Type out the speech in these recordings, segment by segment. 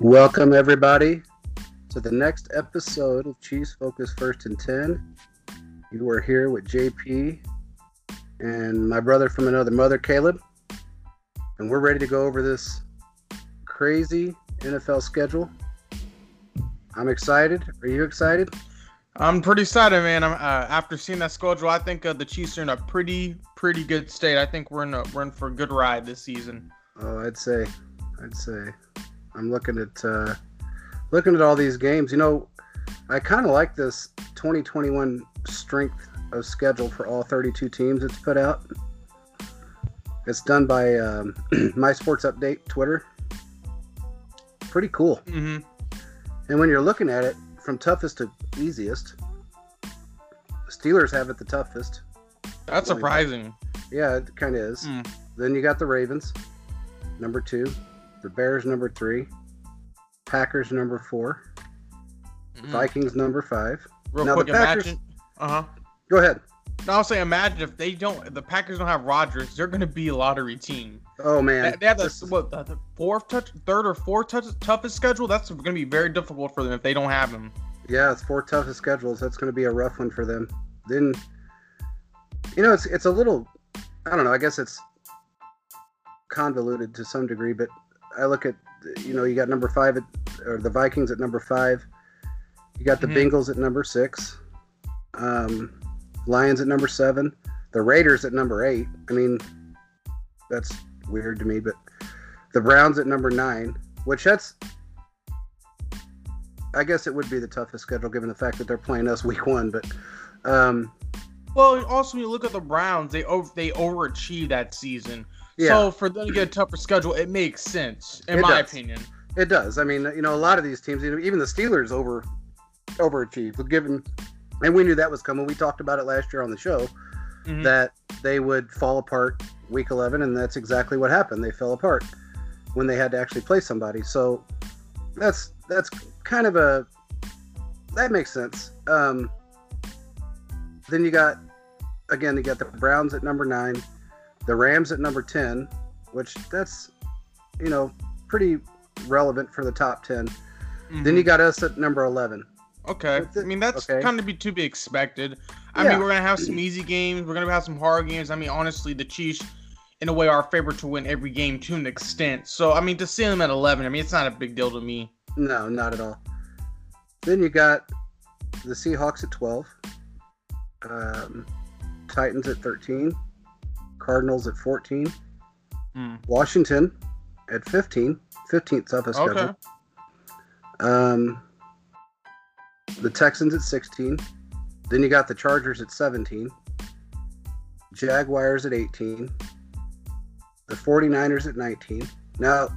Welcome, everybody, to the next episode of Chiefs Focus First and 10. You are here with JP and my brother from another mother, Caleb. And we're ready to go over this crazy NFL schedule. I'm excited. Are you excited? I'm pretty excited, man. I'm, uh, after seeing that schedule, I think uh, the Chiefs are in a pretty, pretty good state. I think we're in a, we're in for a good ride this season. Oh, I'd say, I'd say, I'm looking at uh, looking at all these games. You know, I kind of like this 2021 strength of schedule for all 32 teams it's put out. It's done by um, My Sports Update Twitter. Pretty cool. Mm-hmm. And when you're looking at it from toughest to easiest, Steelers have it the toughest. That's surprising. Yeah, it kind of is. Mm. Then you got the Ravens, number two, the Bears, number three, Packers, number 4 Mhm. Vikings, number five. Real Now, the quick, Packers- imagine. Uh huh. Go ahead. No, I'll say imagine if they don't, the Packers don't have Rodgers, they're going to be a lottery team. Oh man, They- they have the, is- what, the, the fourth, touch, third or fourth touch, toughest schedule. That's going to be very difficult for them if they don't have him. yeah, it's four toughest schedules. That's going to be a rough one for them. Then, you know, it's it's a little, I don't know. I guess it's convoluted to some degree, but I look at, you know, you got number five at, or the Vikings at number five. You got the Mhm. Bengals at number six, um, Lions at number seven, the Raiders at number eight. I mean, that's weird to me, but the Browns at number nine, which that's I guess it would be the toughest schedule given the fact that they're playing us week one. But um, Well, also when you look at the Browns, they over, they overachieved that season. Yeah, So for them to get a tougher schedule, it makes sense in It my does. opinion. it does. I mean, you know, a lot of these teams, even the Steelers over overachieved. Given, and we knew that was coming. We talked about it last year on the show Mhm. that they would fall apart week 11, and that's exactly what happened. They fell apart when they had to actually play somebody. So that's that's kind of a that makes sense. Um, then you got again, you got the Browns at number nine, the Rams at number ten, which that's you know pretty relevant for the top 10 Then you Mhm. got us at number eleven. Okay. That's. I mean, that's Okay. kind of be to be expected. I Yeah. mean, we're gonna have some easy games. We're gonna have some hard games. I mean, honestly, the Chiefs, in a way, are favored to win every game to an extent. So, I mean, to see them at 11, I mean, it's not a big deal to me. No, not at all. Then you got the Seahawks at 12, um, Titans at 13, Cardinals at 14, Hmm. Washington at 15, 15th toughest Okay. schedule. Um, the Texans at 16. Then you got the Chargers at 17, Jaguars at 18, the 49ers at 19. Now,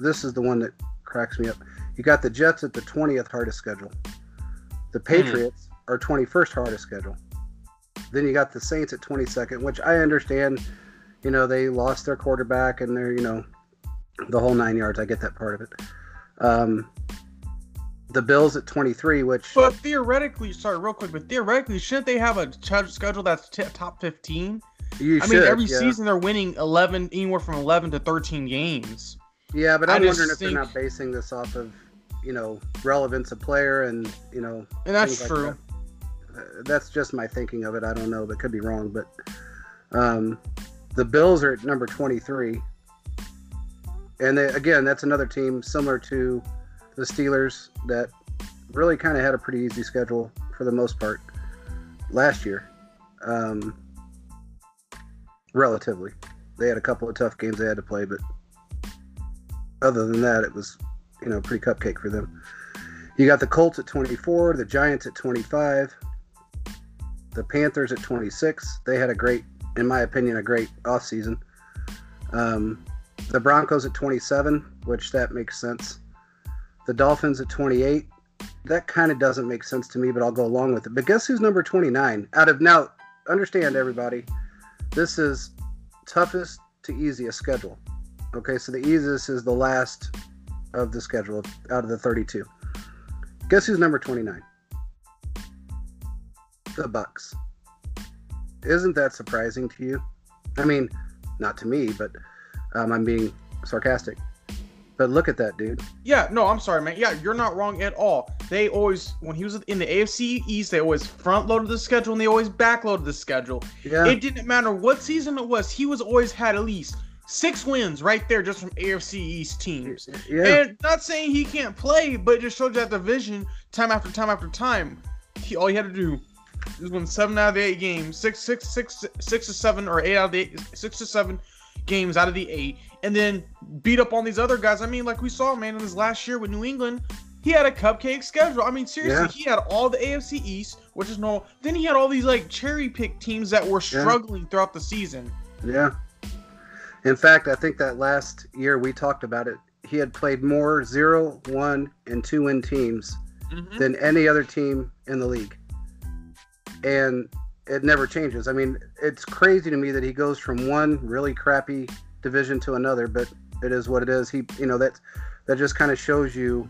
this is the one that cracks me up. You got the Jets at the 20th hardest schedule. The Patriots are 21st hardest schedule. Then you got the Saints at 22nd, which I understand, you know, they lost their quarterback and they're, you know, the whole nine yards. I get that part of it. Um, the Bills at 23, which But theoretically, sorry, real quick, but theoretically, shouldn't they have a ch- schedule that's t- top 15? you I should. mean, every yeah. season they're winning 11, anywhere from 11 to 13 games. Yeah, but I I'm wondering if think- they're not basing this off of, you know, relevance of player and, you know, And that's like true. that. Uh, that's just my thinking of it. I don't know, but could be wrong. But um, the Bills are at number 23. And they, again, that's another team similar to the Steelers that really kind of had a pretty easy schedule for the most part last year. Um, relatively. They had a couple of tough games they had to play, but other than that, it was, you know, pretty cupcake for them. You got the Colts at 24, the Giants at 25, the Panthers at 26. They had a great, in my opinion, a great offseason. Um, the Broncos at 27, which that makes sense. The Dolphins at 28. That kind of doesn't make sense to me, but I'll go along with it. But guess who's number 29? Out of now, understand everybody, this is toughest to easiest schedule. Okay, so the easiest is the last of the schedule out of the 32. Guess who's number 29? The Bucs. Isn't that surprising to you? I mean, not to me, but um, I'm being sarcastic. But look at that, dude. Yeah, no, I'm sorry, man. Yeah, you're not wrong at all. They always, when he was in the AFC East, they always front loaded the schedule and they always back loaded the schedule. Yeah. It didn't matter what season it was. He was always had at least six wins right there just from AFC East teams. yeah. And not saying he can't play, but it just showed you that division time after time after time. He all he had to do was win seven out of the eight games, six, six, six, six to seven, or eight out of the eight, six to seven games out of the eight, and then beat up on these other guys. I mean, like we saw, man, in his last year with New England, he had a cupcake schedule. I mean, seriously, Yeah. he had all the AFC East, which is normal. Then he had all these like cherry pick teams that were Yeah. struggling throughout the season. Yeah. In fact, I think that last year we talked about it. He had played more zero, one, and two win teams Mhm. than any other team in the league. And it never changes. I mean, it's crazy to me that he goes from one really crappy division to another, but it is what it is. He, you know, that that just kind of shows you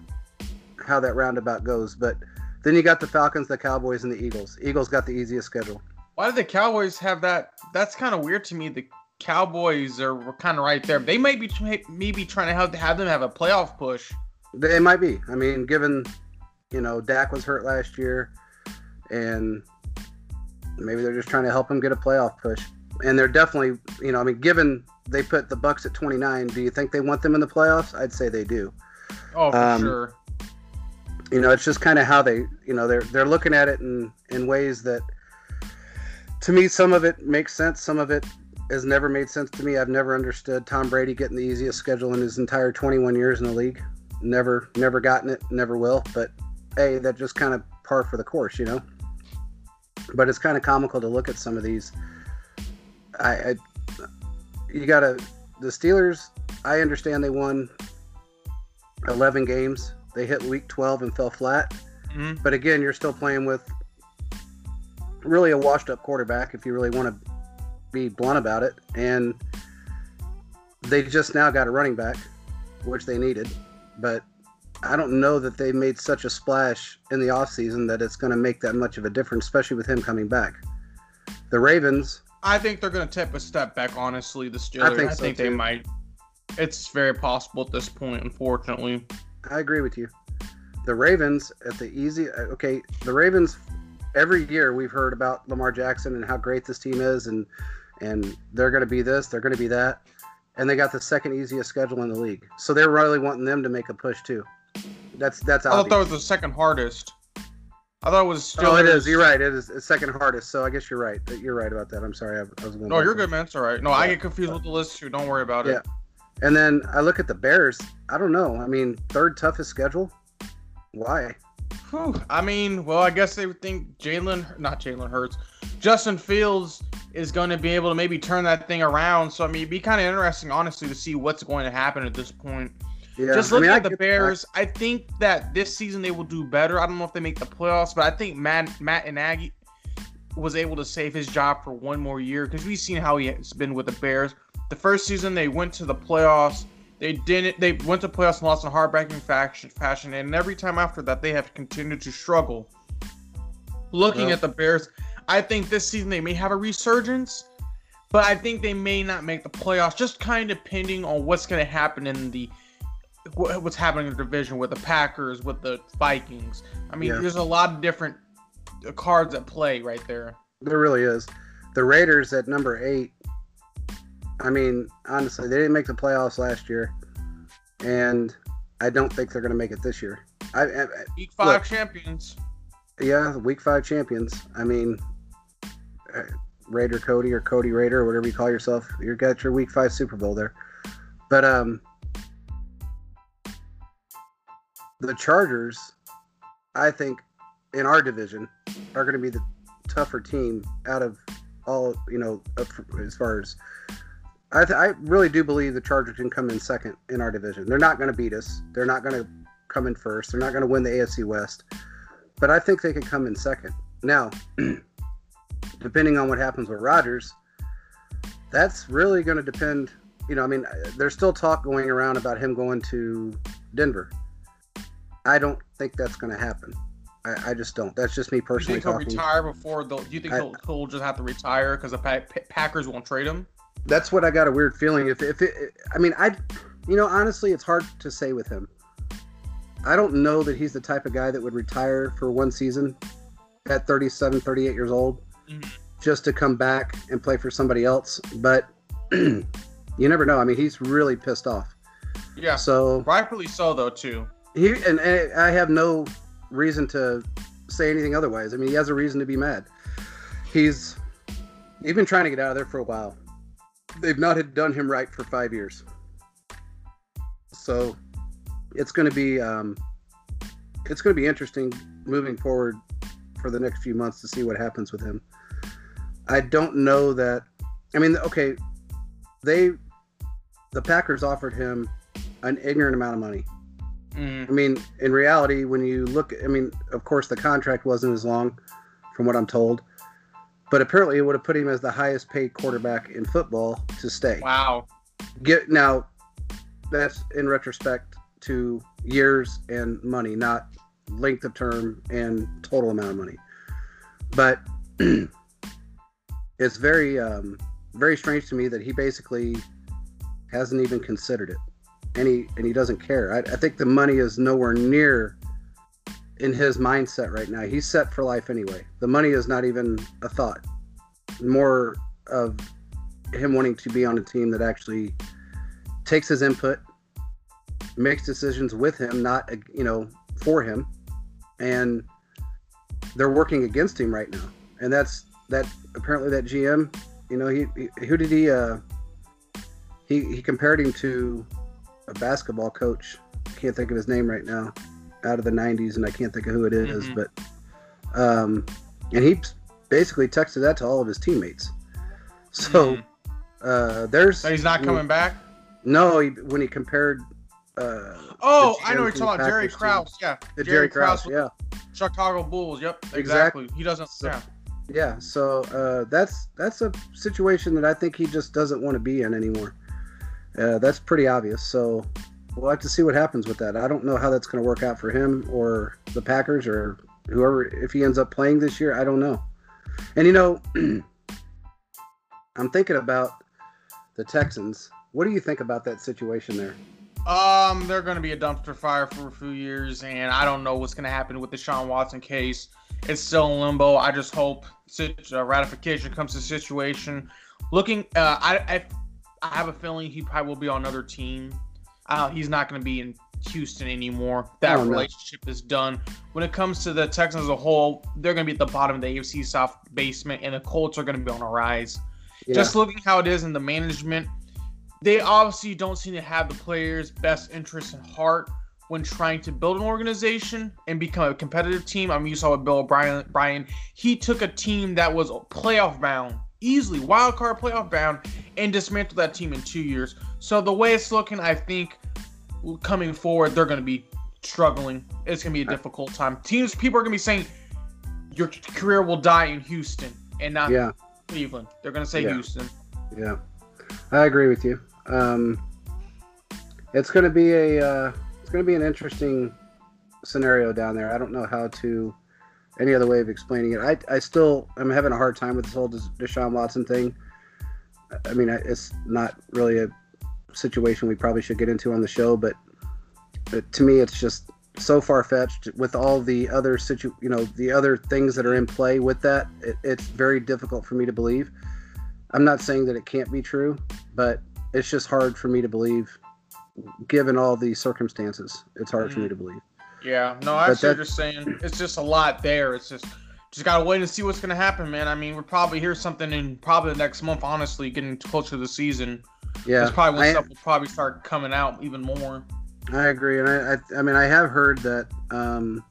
how that roundabout goes. But then you got the Falcons, the Cowboys, and the Eagles. Eagles got the easiest schedule. Why do the Cowboys have that? That's kind of weird to me. The Cowboys are kind of right there. They might be maybe trying to have, have them have a playoff push. It might be. I mean, given you know Dak was hurt last year, and maybe they're just trying to help him get a playoff push. And they're definitely, you know, I mean, given they put the Bucs at 29, do you think they want them in the playoffs? I'd say they do. Oh, for Um, sure. You know, it's just kind of how they, you know, they're they're looking at it in in ways that, to me, some of it makes sense. Some of it has never made sense to me. I've never understood Tom Brady getting the easiest schedule in his entire 21 years in the league. Never, never gotten it. Never will. But hey, that just kind of par for the course, you know. But it's kind of comical to look at some of these. I, I you gotta the Steelers. I understand they won 11 games. They hit week 12 and fell flat. Mhm. But again, you're still playing with really a washed up quarterback if you really want to be blunt about it. And they just now got a running back, which they needed. But I don't know that they made such a splash in the offseason that it's going to make that much of a difference, especially with him coming back. The Ravens, I think they're going to take a step back. Honestly, the Steelers. I think think, so, they might. It's very possible at this point, unfortunately. I agree with you. The Ravens at the easy okay, the Ravens every year we've heard about Lamar Jackson and how great this team is and and they're going to be this, they're going to be that. And they got the second easiest schedule in the league. So they're really wanting them to make a push too. That's that's I thought that was the second hardest. I thought it was still. Oh, it is. You're right. It is it's second hardest. So I guess you're right. You're right about that. I'm sorry. I, I was going. No, you're good, man. It's all right. No, I get confused with the list too. Don't worry about it. Yeah. And then I look at the Bears. I don't know. I mean, third toughest schedule. Why? Whew. I mean, well, I guess they would think Jalen, not Jalen Hurts, Justin Fields is going to be able to maybe turn that thing around. So I mean, it'd be kind of interesting, honestly, to see what's going to happen at this point. Yeah. Just I looking mean, I at the get- Bears, I think that this season they will do better. I don't know if they make the playoffs, but I think Matt Matt Nagy was able to save his job for one more year because we've seen how he has been with the Bears. The first season they went to the playoffs. They didn't. They went to playoffs and lost in heartbreaking fashion. Fashion, and every time after that, they have continued to struggle. Looking Well- at the Bears, I think this season they may have a resurgence, but I think they may not make the playoffs. Just kind of depending on what's going to happen in the what's happening in the division with the Packers, with the Vikings. I mean, Yeah. there's a lot of different uh, cards at play right there. There really is. The Raiders at number eight. I mean, honestly, they didn't make the playoffs last year, and I don't think they're going to make it this year. I, I, Week five Look. champions. yeah, Week Five champions. I mean, uh, Raider Cody or Cody Raider or whatever you call yourself. You got your Week Five Super Bowl there, but um, the Chargers, I think, in our division, are going to be the tougher team out of all. You know, as far as I, th- I really do believe the Chargers can come in second in our division. They're not going to beat us. They're not going to come in first. They're not going to win the AFC West, but I think they could come in second. Now, depending on what happens with Rodgers, that's really going to depend. You know, I mean, there's still talk going around about him going to Denver. I don't think that's going to happen. I, I just don't. That's just me personally. Do you think he'll talking. retire before the? Do you think I- he'll, he'll just have to retire because the pa- Pa- Packers won't trade him? That's what I got a weird feeling. If if it, I mean, I you know, honestly, it's hard to say with him. I don't know that he's the type of guy that would retire for one season at 37, 38 years old Mhm. just to come back and play for somebody else. But you never know. I mean, he's really pissed off. Yeah, So rightfully so though too. He and, and I have no reason to say anything otherwise. I mean, he has a reason to be mad. He's he's been trying to get out of there for a while. They've not had done him right for five years. So it's going to be um, it's going to be interesting moving forward for the next few months to see what happens with him. I don't know that. I mean, okay, they the Packers offered him an ignorant amount of money. Mhm. I mean, in reality, when you look, I mean, of course, the contract wasn't as long, from what I'm told, but apparently it would have put him as the highest paid quarterback in football to stay. Wow. Get now, that's in retrospect to years and money, not length of term and total amount of money. But it's very, um, very strange to me that he basically hasn't even considered it, and he and he doesn't care. I, I think the money is nowhere near in his mindset right now. He's set for life anyway. The money is not even a thought. More of him wanting to be on a team that actually takes his input, makes decisions with him, not you know for him, and they're working against him right now. And that's that. Apparently, that GM, you know, he, he who did he? Uh, he he compared him to a basketball coach. I Can't think of his name right now, out of the '90s, and I can't think of who it is, Mhm. But um, and he basically texted that to all of his teammates. So Mhm. uh, there's So he's not coming back. no, he, when he compared uh, Oh, I know you're talking about. Jerry Krause. Yeah. the Jerry, Krause, with yeah, Chicago Bulls. Yep. Exactly. Exactly. He doesn't. So- yeah. yeah. So uh, that's that's a situation that I think he just doesn't want to be in anymore. Uh, that's pretty obvious. So we'll have to see what happens with that. I don't know how that's going to work out for him or the Packers or whoever. If he ends up playing this year, I don't know. And you know, I'm thinking about the Texans. What do you think about that situation there? Um, they're going to be a dumpster fire for a few years, and I don't know what's going to happen with the Sean Watson case. It's still in limbo. I just hope sit- uh, ratification comes to situation. Looking, uh, I, I, I have a feeling he probably will be on another team. Uh, he's not going to be in Houston anymore. That Oh, no. relationship is done. When it comes to the Texans as a whole, they're going to be at the bottom of the AFC South basement, and the Colts are going to be on a rise Yeah. just looking how it is in the management, they obviously don't seem to have the players' best interests in heart when trying to build an organization and become a competitive team. I mean, you saw with Bill O'Brien, Brian, he took a team that was playoff bound, easily wild card playoff bound, and dismantled that team in two years. So the way it's looking, I think coming forward, they're going to be struggling. It's going to be a difficult time. Teams, people are going to be saying your career will die in Houston and not yeah. Cleveland. They're going to say Yeah. Houston. Yeah, I agree with you. Um, it's going to be a uh, it's going to be an interesting scenario down there. I don't know how to any other way of explaining it. I I still am having a hard time with this whole Des- Deshaun Watson thing. I mean, it's not really a situation we probably should get into on the show, but, but to me, it's just so far fetched with all the other situ, you know, the other things that are in play with that. It, it's very difficult for me to believe. I'm not saying that it can't be true, but it's just hard for me to believe, given all the circumstances. It's hard for me mm. to believe. Yeah, no, I But see what you're saying. It's just a lot there. It's just just gotta wait and see what's gonna happen, man. I mean, we'll probably hear something in probably the next month. Honestly, getting closer to the season, Yeah, that's probably when I, stuff will probably start coming out even more. I agree, and I, I, I mean, I have heard that um,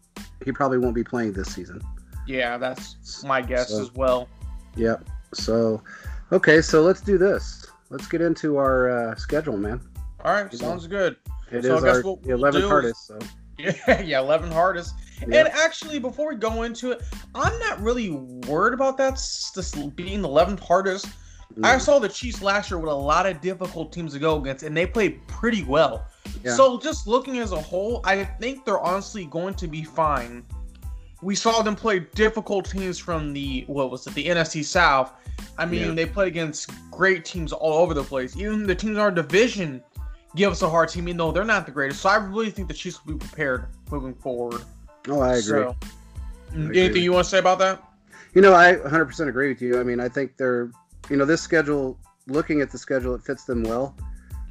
he probably won't be playing this season. Yeah, that's my guess So- as well. Yep. So, okay, so let's do this. Let's get into our uh, schedule, man. All right, sounds good. It is So I guess our we'll 11th do is- hardest. So, Yeah, yeah, eleven hardest. And actually, before we go into it, I'm not really worried about that. This being the eleventh hardest. I mm, saw the Chiefs last year with a lot of difficult teams to go against, and they played pretty well. Yeah. So just looking as a whole, I think they're honestly going to be fine. We saw them play difficult teams from the what was it, the NFC South. I mean, Yeah. they played against great teams all over the place. Even the teams in our division give us a hard team. even though they're not the greatest. So I really think the Chiefs will be prepared moving forward. Oh, I agree. So, I anything you want to say about that? You know, I 100% agree with you. I mean, I think they're, you know, this schedule, looking at the schedule, it fits them well.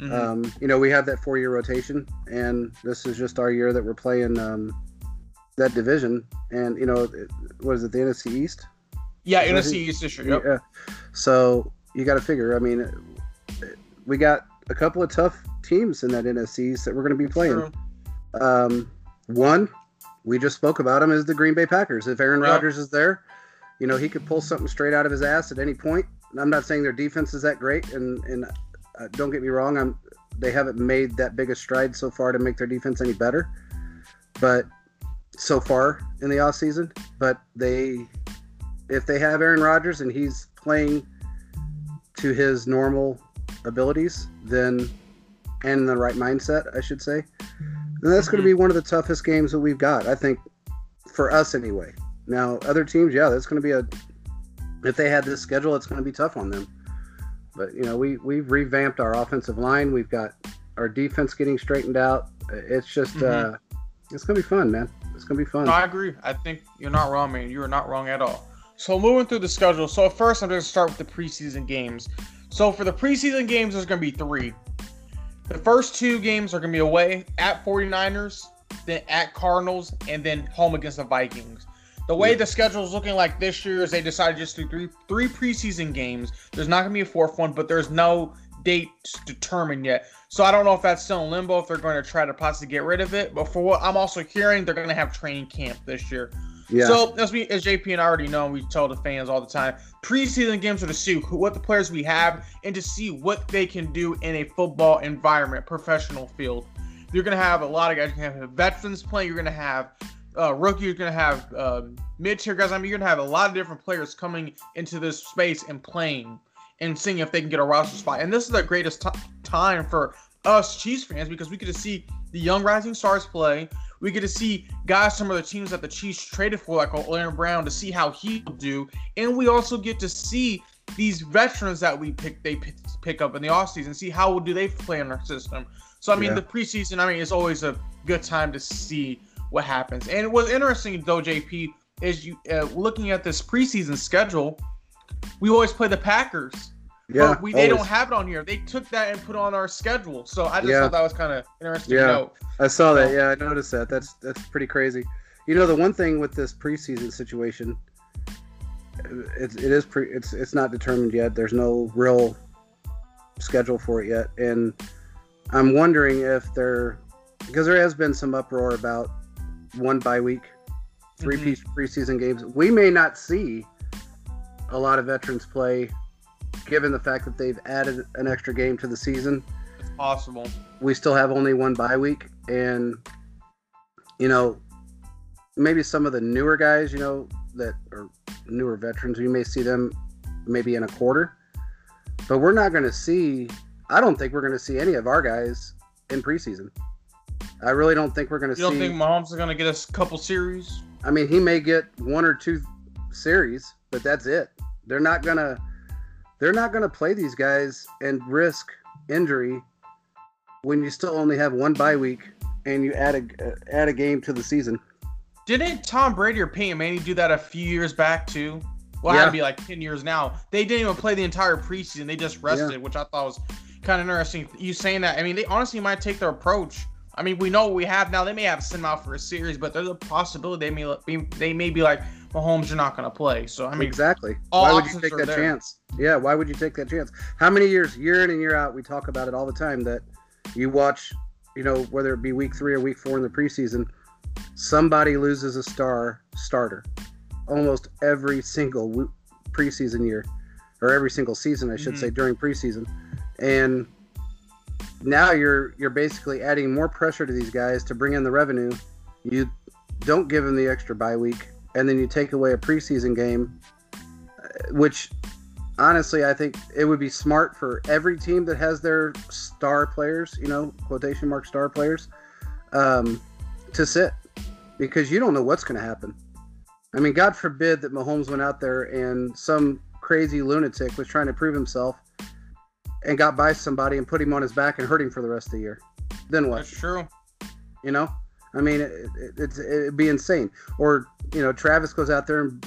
Mhm. Um, you know, we have that four year rotation, and this is just our year that we're playing um, that division. And, you know, it, what is it, the NFC East? yeah, I NFC East this year. Yep. Yeah. So you got to figure, I mean, we got a couple of tough teams in that NFC East that we're going to be playing. Um, one, we just spoke about him, as the Green Bay Packers. If Aaron Yep. Rodgers is there, you know, he could pull something straight out of his ass at any point. And I'm not saying their defense is that great, and and uh, don't get me wrong, I'm they haven't made that big a stride so far to make their defense any better, but so far in the offseason. But they, if they have Aaron Rodgers and he's playing to his normal abilities, then and in the right mindset, I should say, then that's going to be one of the toughest games that we've got. I think for us anyway. Now, other teams, yeah, that's going to be a. If they had this schedule, it's going to be tough on them. But you know, we we've revamped our offensive line. We've got our defense getting straightened out. It's just, Mhm. uh, it's going to be fun, man. It's going to be fun. No, I agree. I think you're not wrong, man. You are not wrong at all. So moving through the schedule. So first, I'm going to start with the preseason games. So for the preseason games, there's going to be three. The first two games are going to be away at 49ers, then at Cardinals, and then home against the Vikings. The way the schedule is looking like this year is they decided just to do three three preseason games. There's not going to be a fourth one, but there's no date determined yet. So I don't know if that's still in limbo if they're going to try to possibly get rid of it. But for what I'm also hearing, they're going to have training camp this year. Yeah. So as we as JP and I already know, we tell the fans all the time, preseason games are to see what the players we have and to see what they can do in a football environment, professional field. You're gonna have a lot of guys. Gonna have veterans playing. You're gonna have uh, rookie. You're gonna have um, mid-tier guys. I mean, you're gonna have a lot of different players coming into this space and playing and seeing if they can get a roster spot. And this is the greatest t- time for us Chiefs fans because we get to see the young rising stars play. We get to see guys, from other teams that the Chiefs traded for, like Aaron Brown, to see how he will do, and we also get to see these veterans that we pick they pick, pick up in the offseason, see how do they play in our system. So I mean, Yeah. the preseason, I mean, it's always a good time to see what happens. And what's interesting though, JP, is you uh, looking at this preseason schedule. We always play the Packers. Yeah. but we, they don't have it on here. They took that and put on our schedule. So I just Yeah. thought that was kind of interesting Yeah. note. I saw that. Yeah, I noticed that. That's that's pretty crazy. You know, the one thing with this preseason situation, it's it is pre it's it's not determined yet. There's no real schedule for it yet, and I'm wondering if there because there has been some uproar about one bye week, 3 Mhm. piece preseason games. We may not see a lot of veterans play, given the fact that they've added an extra game to the season It's possible. we still have only one bye week and you know maybe some of the newer guys you know that are newer veterans we may see them maybe in a quarter but we're not going to see i don't think we're going to see any of our guys in preseason i really don't think we're going to You don't think Mahomes is going to get us a couple series? i mean he may get one or two series but that's it they're not going to they're not going to play these guys and risk injury when you still only have one bye week and you add a uh, add a game to the season. Didn't Tom Brady or Peyton Manning do that a few years back too? Well, it had Yeah. to be like ten years now. They didn't even play the entire preseason. They just rested, which I thought was kind of interesting. You saying that? I mean, they honestly might take their approach. I mean, we know what we have now. They may have to send out for a series, but there's a possibility they may be they may be like Mahomes, you're not going to play. So I mean, exactly. all Why would you take that there. chance? Yeah, why would you take that chance? How many years, year in and year out, we talk about it all the time that you watch, you know, whether it be week three or week four in the preseason, somebody loses a star starter almost every single preseason year or every single season, I should Mhm. say, during preseason. And now you're you're basically adding more pressure to these guys to bring in the revenue. You don't give them the extra bye week, and then you take away a preseason game, which honestly I think it would be smart for every team that has their star players, you know, quotation mark star players, um, to sit because you don't know what's going to happen. I mean, God forbid that Mahomes went out there and some crazy lunatic was trying to prove himself and got by somebody and put him on his back and hurt him for the rest of the year. Then what? That's true. You know, I mean, it, it, it's it'd be insane. Or you know, Travis goes out there and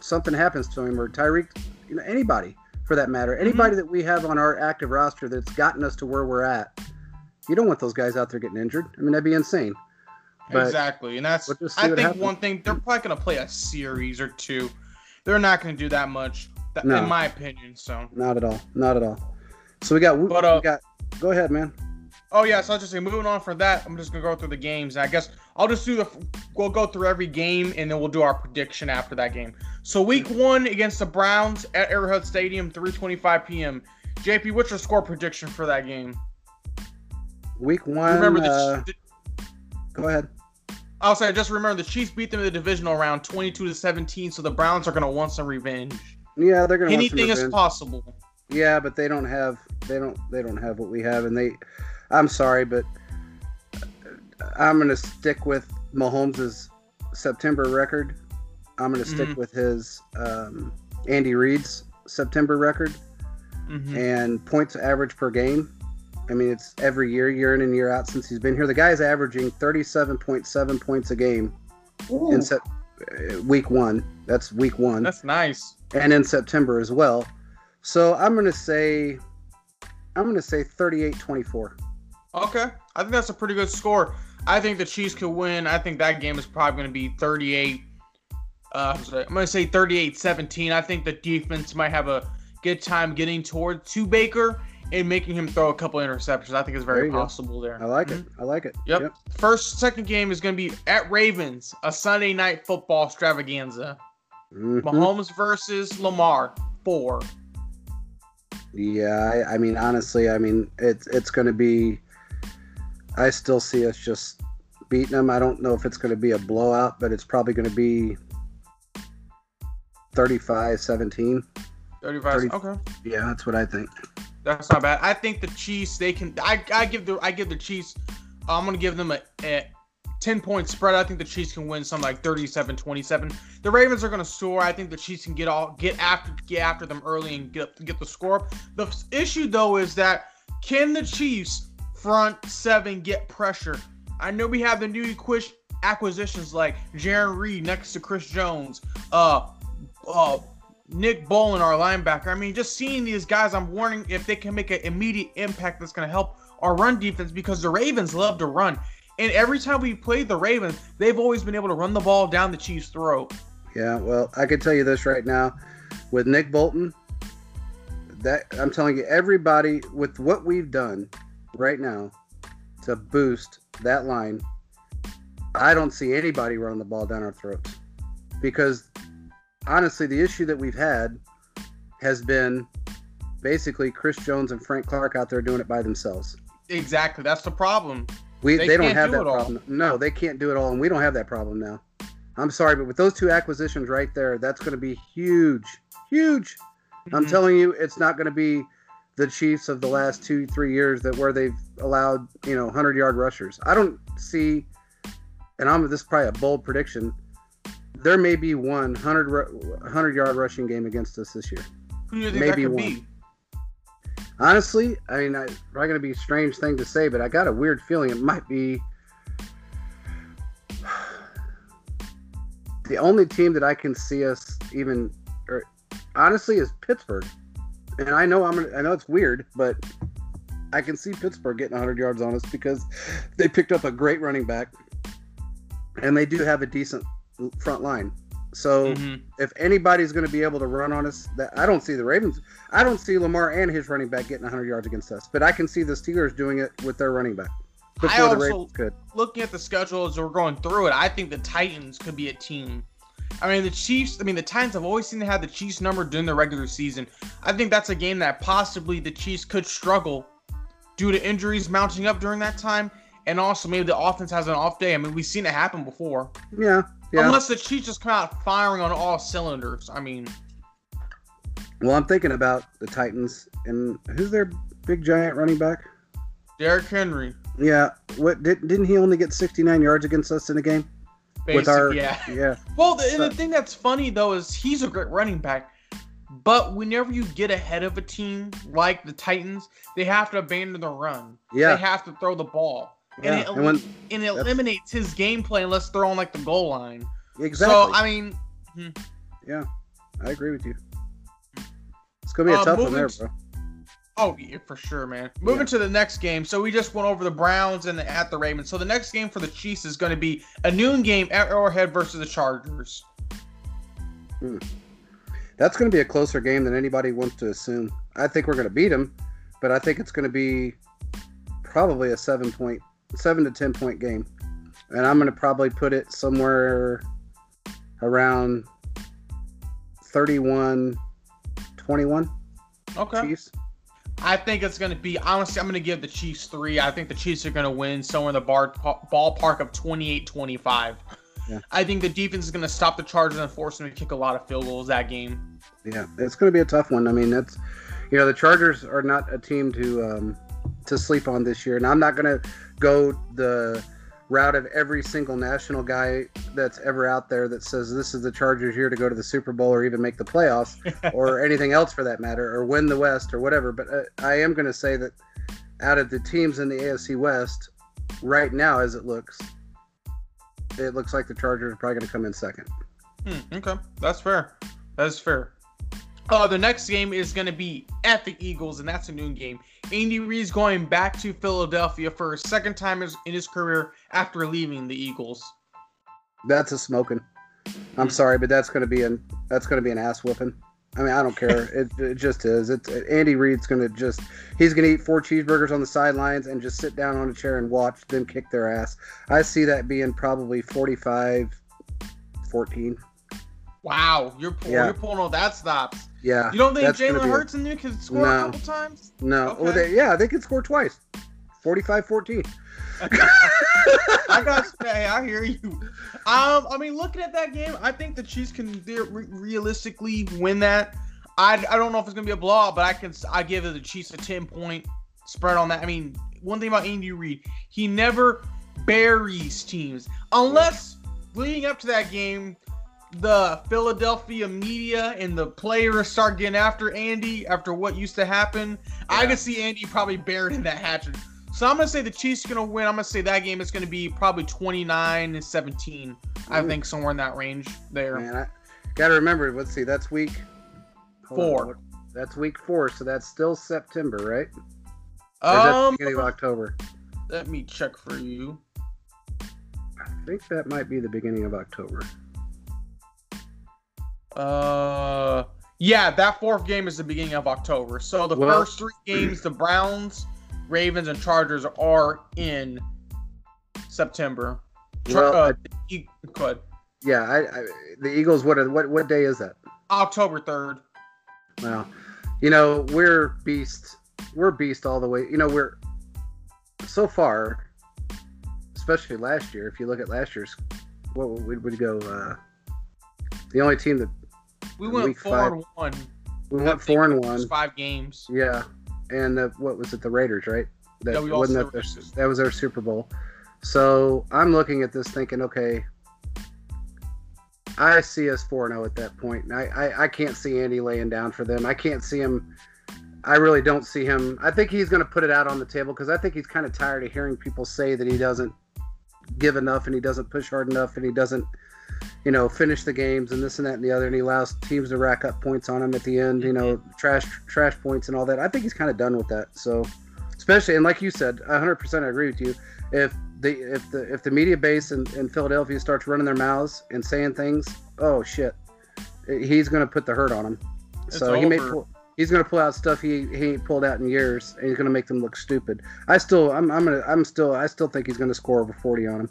something happens to him, or Tyreek, you know, anybody for that matter, Mm-hmm. anybody that we have on our active roster that's gotten us to where we're at. You don't want those guys out there getting injured. I mean, that'd be insane. But exactly, and that's we'll I think happens. one thing they're probably gonna play a series or two. They're not gonna do that much, th- No. in my opinion. So, Not at all. Not at all. So we got. But, uh, we got. Go ahead, man. Oh yeah, so I'll just say moving on from that, I'm just gonna go through the games. I guess I'll just do the we'll go through every game and then we'll do our prediction after that game. So week one against the Browns at Arrowhead Stadium, 3:25 p.m. JP, what's your score prediction for that game? Week one. Remember the, uh, the go ahead. I'll say just remember the Chiefs beat them in the divisional round 22 to 17, so the Browns are gonna want some revenge. Yeah, they're gonna. want some Anything is possible. Yeah, but they don't have they don't they don't have what we have, and they. I'm sorry, but I'm gonna stick with Mahomes' September record. I'm gonna stick Mhm. with his um, Andy Reid's September record Mhm. and points average per game. I mean, it's every year, year in and year out since he's been here. The guy's averaging 37.7 points a game in sep- uh, week one. That's week one That's nice. and in September as well. So I'm gonna say, I'm gonna say 38-24. Okay, I think that's a pretty good score. I think the Chiefs could win. I think that game is probably going to be 38. Uh, I'm going to say 38-17. I think the defense might have a good time getting toward to Baker and making him throw a couple interceptions. I think it's There very go. possible there. I like Mhm. it. I like it. Yep. First, second game is going to be at Ravens, a Sunday night football extravaganza. Mhm. Mahomes versus Lamar, four. Yeah, I, I mean, honestly, I mean, it's it's gonna be. I still see us just beating them. I don't know if it's gonna be a blowout, but it's probably gonna be 35-17. 35. 30. Okay. Yeah, that's what I think. That's not bad. I think the Chiefs they can. I, I give the I give the Chiefs. Uh, I'm gonna give them a, a 10 point spread. I think the Chiefs can win something like 37-27. The Ravens are gonna score. I think the Chiefs can get all get after get after them early and get get the score. up. The issue though is that can the Chiefs front seven get pressure? I know we have the new acquisitions like Jarran Reed next to Chris Jones. Uh, uh, Nick Bolton, our linebacker. I mean, just seeing these guys, I'm wondering if they can make an immediate impact that's going to help our run defense because the Ravens love to run. And every time we played the Ravens, they've always been able to run the ball down the Chiefs' throat. Yeah, well, I can tell you this right now, with Nick Bolton, that I'm telling you, everybody with what we've done right now to boost that line, I don't see anybody running the ball down our throats. Because honestly, the issue that we've had has been basically Chris Jones and Frank Clark out there doing it by themselves. Exactly. That's the problem. We They they, don't have do that problem. No, they can't do it all, and we don't have that problem now. I'm sorry, but with those two acquisitions right there, that's going to be huge, huge. I'm Mhm. telling you, it's not going to be the Chiefs of the last two, three years that where they've allowed you know 100 yard rushers. I don't see, and I'm this is probably a bold prediction. There may be one 100 100 yard rushing game against us this year. Who do you think maybe that could one. be? Honestly, I mean, I, probably going to be a strange thing to say, but I got a weird feeling it might be the only team that I can see us even, or honestly, is Pittsburgh. And I know I'm, I know it's weird, but I can see Pittsburgh getting 100 yards on us because they picked up a great running back, and they do have a decent front line. So Mhm. if anybody's going to be able to run on us, that I don't see the Ravens. I don't see Lamar and his running back getting 100 yards against us, but I can see the Steelers doing it with their running back I also- looking at the schedule as we're going through it, I think the Titans could be a team. I mean, the Chiefs, I mean, the Titans have always seemed to have the Chiefs number during the regular season. I think that's a game that possibly the Chiefs could struggle due to injuries mounting up during that time. And also, maybe the offense has an off day. I mean, we've seen it happen before. Yeah, yeah. Unless the Chiefs just come out firing on all cylinders. I mean, well, I'm thinking about the Titans and who's their big giant running back? Derrick Henry, Yeah, what did, didn't he only get 69 yards against us in a game? Basic, with our yeah. yeah, Well, the, and the thing that's funny though is he's a great running back. But whenever you get ahead of a team like the Titans, they have to abandon the run. Yeah. They have to throw the ball. Yeah, And it, and when- and it eliminates his gameplay unless they're on like the goal line. Exactly. So I mean, yeah, I agree with you. It's gonna be a Uh, tough one there, bro. Oh yeah, for sure, man. Moving Yeah. to the next game. So we just went over the Browns and at the Ravens. So the next game for the Chiefs is going to be a noon game at Arrowhead versus the Chargers. Hmm. That's gonna be a closer game than anybody wants to assume. I think we're gonna beat them, but I think it's gonna be probably a seven point, seven to ten point game, and I'm gonna probably put it somewhere around 31 21 Okay. Chiefs. I think it's going to be honestly. I'm going to give the Chiefs three. I think the Chiefs are going to win somewhere in the bar, ballpark of 28-25. Yeah. I think the defense is going to stop the Chargers and force them to kick a lot of field goals that game. Yeah, it's going to be a tough one. I mean, that's you know the Chargers are not a team to um, to sleep on this year, and I'm not going to go the route of every single national guy that's ever out there that says this is the Chargers year to go to the Super Bowl or even make the playoffs or anything else for that matter or win the West or whatever. But uh, I am going to say that out of the teams in the AFC West right now, as it looks, it looks like the Chargers are probably going to come in second. Hmm, okay, that's fair. That's fair. Uh, the next game is going to be at the Eagles, and that's a noon game. Andy Reid's going back to Philadelphia for a second time in his career after leaving the Eagles. That's a smoking. I'm sorry, but that's going to be an that's going to be an ass whooping. I mean, I don't care. it, it just is. It's Andy Reid's going to just he's going to eat four cheeseburgers on the sidelines and just sit down on a chair and watch them kick their ass. I see that being probably 45 14. Wow, you're pull, Yeah. you're pulling all that stops. Yeah. You don't think Jalen Hurts and you can score a couple times? No. Well, they, yeah, they could score twice. 45 14. I got. Hey, I hear you. Um, I mean, looking at that game, I think the Chiefs can re- realistically win that. I, I don't know if it's gonna be a blowout, but I can I give the Chiefs a ten point spread on that. I mean, one thing about Andy Reid, he never buries teams unless leading up to that game, the Philadelphia media and the players start getting after Andy after what used to happen. I Yeah. could see Andy probably buried in that hatchet. So I'm gonna say the Chiefs are gonna win. I'm gonna say that game is gonna be probably 29 and 17. I think somewhere in that range there. Man, I got to remember, let's see, that's week hold on, Four. that's week four, so that's still September, right? Or is that the Um, beginning of October? let me check for you. I think that might be the beginning of October. Uh, yeah, that fourth game is the beginning of October. So the Well- first three games, the Browns, Ravens, and Chargers are in September. Well, uh, I- e- go ahead. yeah, I, I, the Eagles. What what what day is that? October third. Well, you know we're beast. We're beast all the way. You know we're so far, especially last year. If you look at last year's, what would would go? Uh, the only team that We went four five. and one. we went four and one. Five games. Yeah, and the, what was it? The Raiders, right? That Yeah, wasn't that, their, that was their Super Bowl. So I'm looking at this thinking, okay, I see us four zero oh at that point. And I, I I can't see Andy laying down for them. I can't see him. I really don't see him. I think he's going to put it out on the table because I think he's kind of tired of hearing people say that he doesn't give enough and he doesn't push hard enough and he doesn't, you know, finish the games and this and that and the other and he allows teams to rack up points on him at the end. You know, mm-hmm. trash trash points and all that. I think he's kind of done with that. So, especially and like you said, 100% I agree with you. If the if the if the media base in, in Philadelphia starts running their mouths and saying things, oh shit, he's going to put the hurt on him. It's so he may pull, he's going to pull out stuff he he ain't pulled out in years, and he's going to make them look stupid. I still I'm I'm gonna I'm still I still think he's going to score over 40 on him.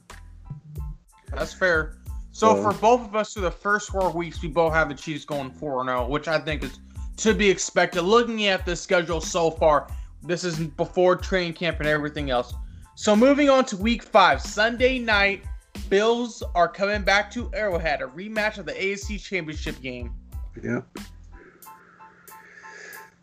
That's fair. So So- for both of us through the first four weeks, we both have the Chiefs going four and zero, which I think is to be expected. Looking at the schedule so far, this is before training camp and everything else. So moving on to week five, Sunday night, Bills are coming back to Arrowhead, a rematch of the AFC Championship game. Yeah.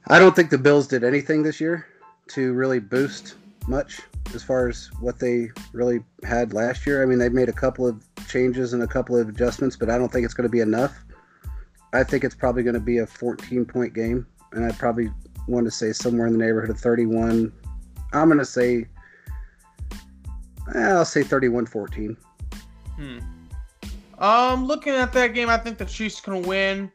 I don't think the Bills did anything this year to really boost much as far as what they really had last year. I mean, they've made a couple of changes and a couple of adjustments, but I don't think it's going to be enough. I think it's probably going to be a 14 point game, and I probably want to say somewhere in the neighborhood of 31. I'm going to say, eh, I'll say 31 14. Hmm. Um, looking at that game, I think the Chiefs can win.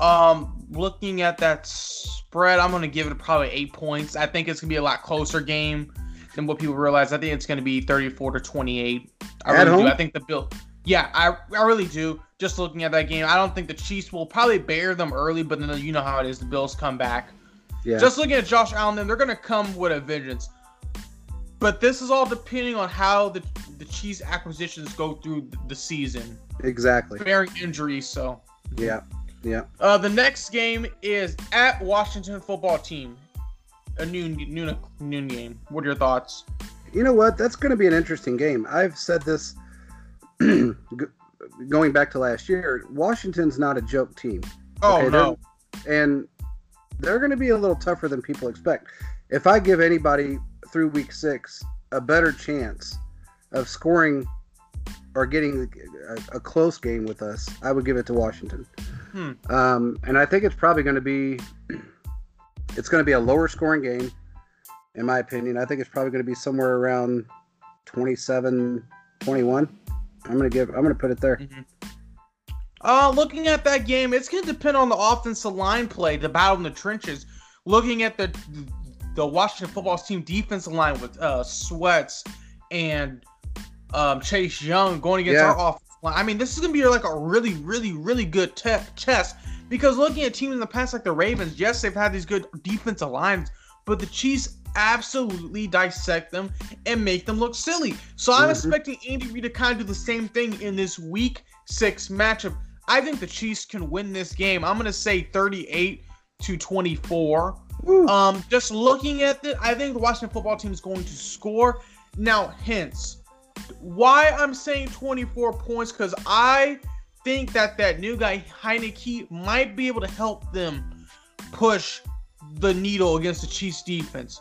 Um, looking at that spread, I'm gonna give it probably eight points. I think it's gonna be a lot closer game than what people realize. I think it's gonna be 34 to 28. I At really home? do. I think the Bill. Yeah, I I really do. Just looking at that game, I don't think the Chiefs will probably bear them early, but then you know how it is. The Bills come back. Yeah. Just looking at Josh Allen, then they're gonna come with a vengeance. But this is all depending on how the the Chiefs acquisitions go through the season, exactly. bearing injuries. So Yeah. Yeah. uh, the next game is at Washington Football Team, a noon noon noon game. What are your thoughts? You know what? That's going to be an interesting game. I've said this going back to last year. Washington's not a joke team. Oh Okay, no, and they're going to be a little tougher than people expect. If I give anybody through week six a better chance of scoring or getting a, a close game with us, I would give it to Washington. Hmm. Um, and I think it's probably going to be it's going to be a lower scoring game, in my opinion. I think it's probably going to be somewhere around 27 21. I'm going to give I'm going to put it there. Uh, looking at that game, it's going to depend on the offensive line play, the battle in the trenches. Looking at the the Washington football team defensive line with uh, Sweats and um, Chase Young going against Yeah. our offensive line. I mean, this is going to be like a really, really, really good te- test because looking at teams in the past like the Ravens, yes, they've had these good defensive lines, but the Chiefs absolutely dissect them and make them look silly. So I'm Mhm. expecting Andy Reid to kind of do the same thing in this week six matchup. I think the Chiefs can win this game. I'm gonna say 38 to 24. Woo. Um, just looking at it, I think the Washington football team is going to score. Now, hence, why I'm saying 24 points because I think that that new guy Heinicke might be able to help them push the needle against the Chiefs defense.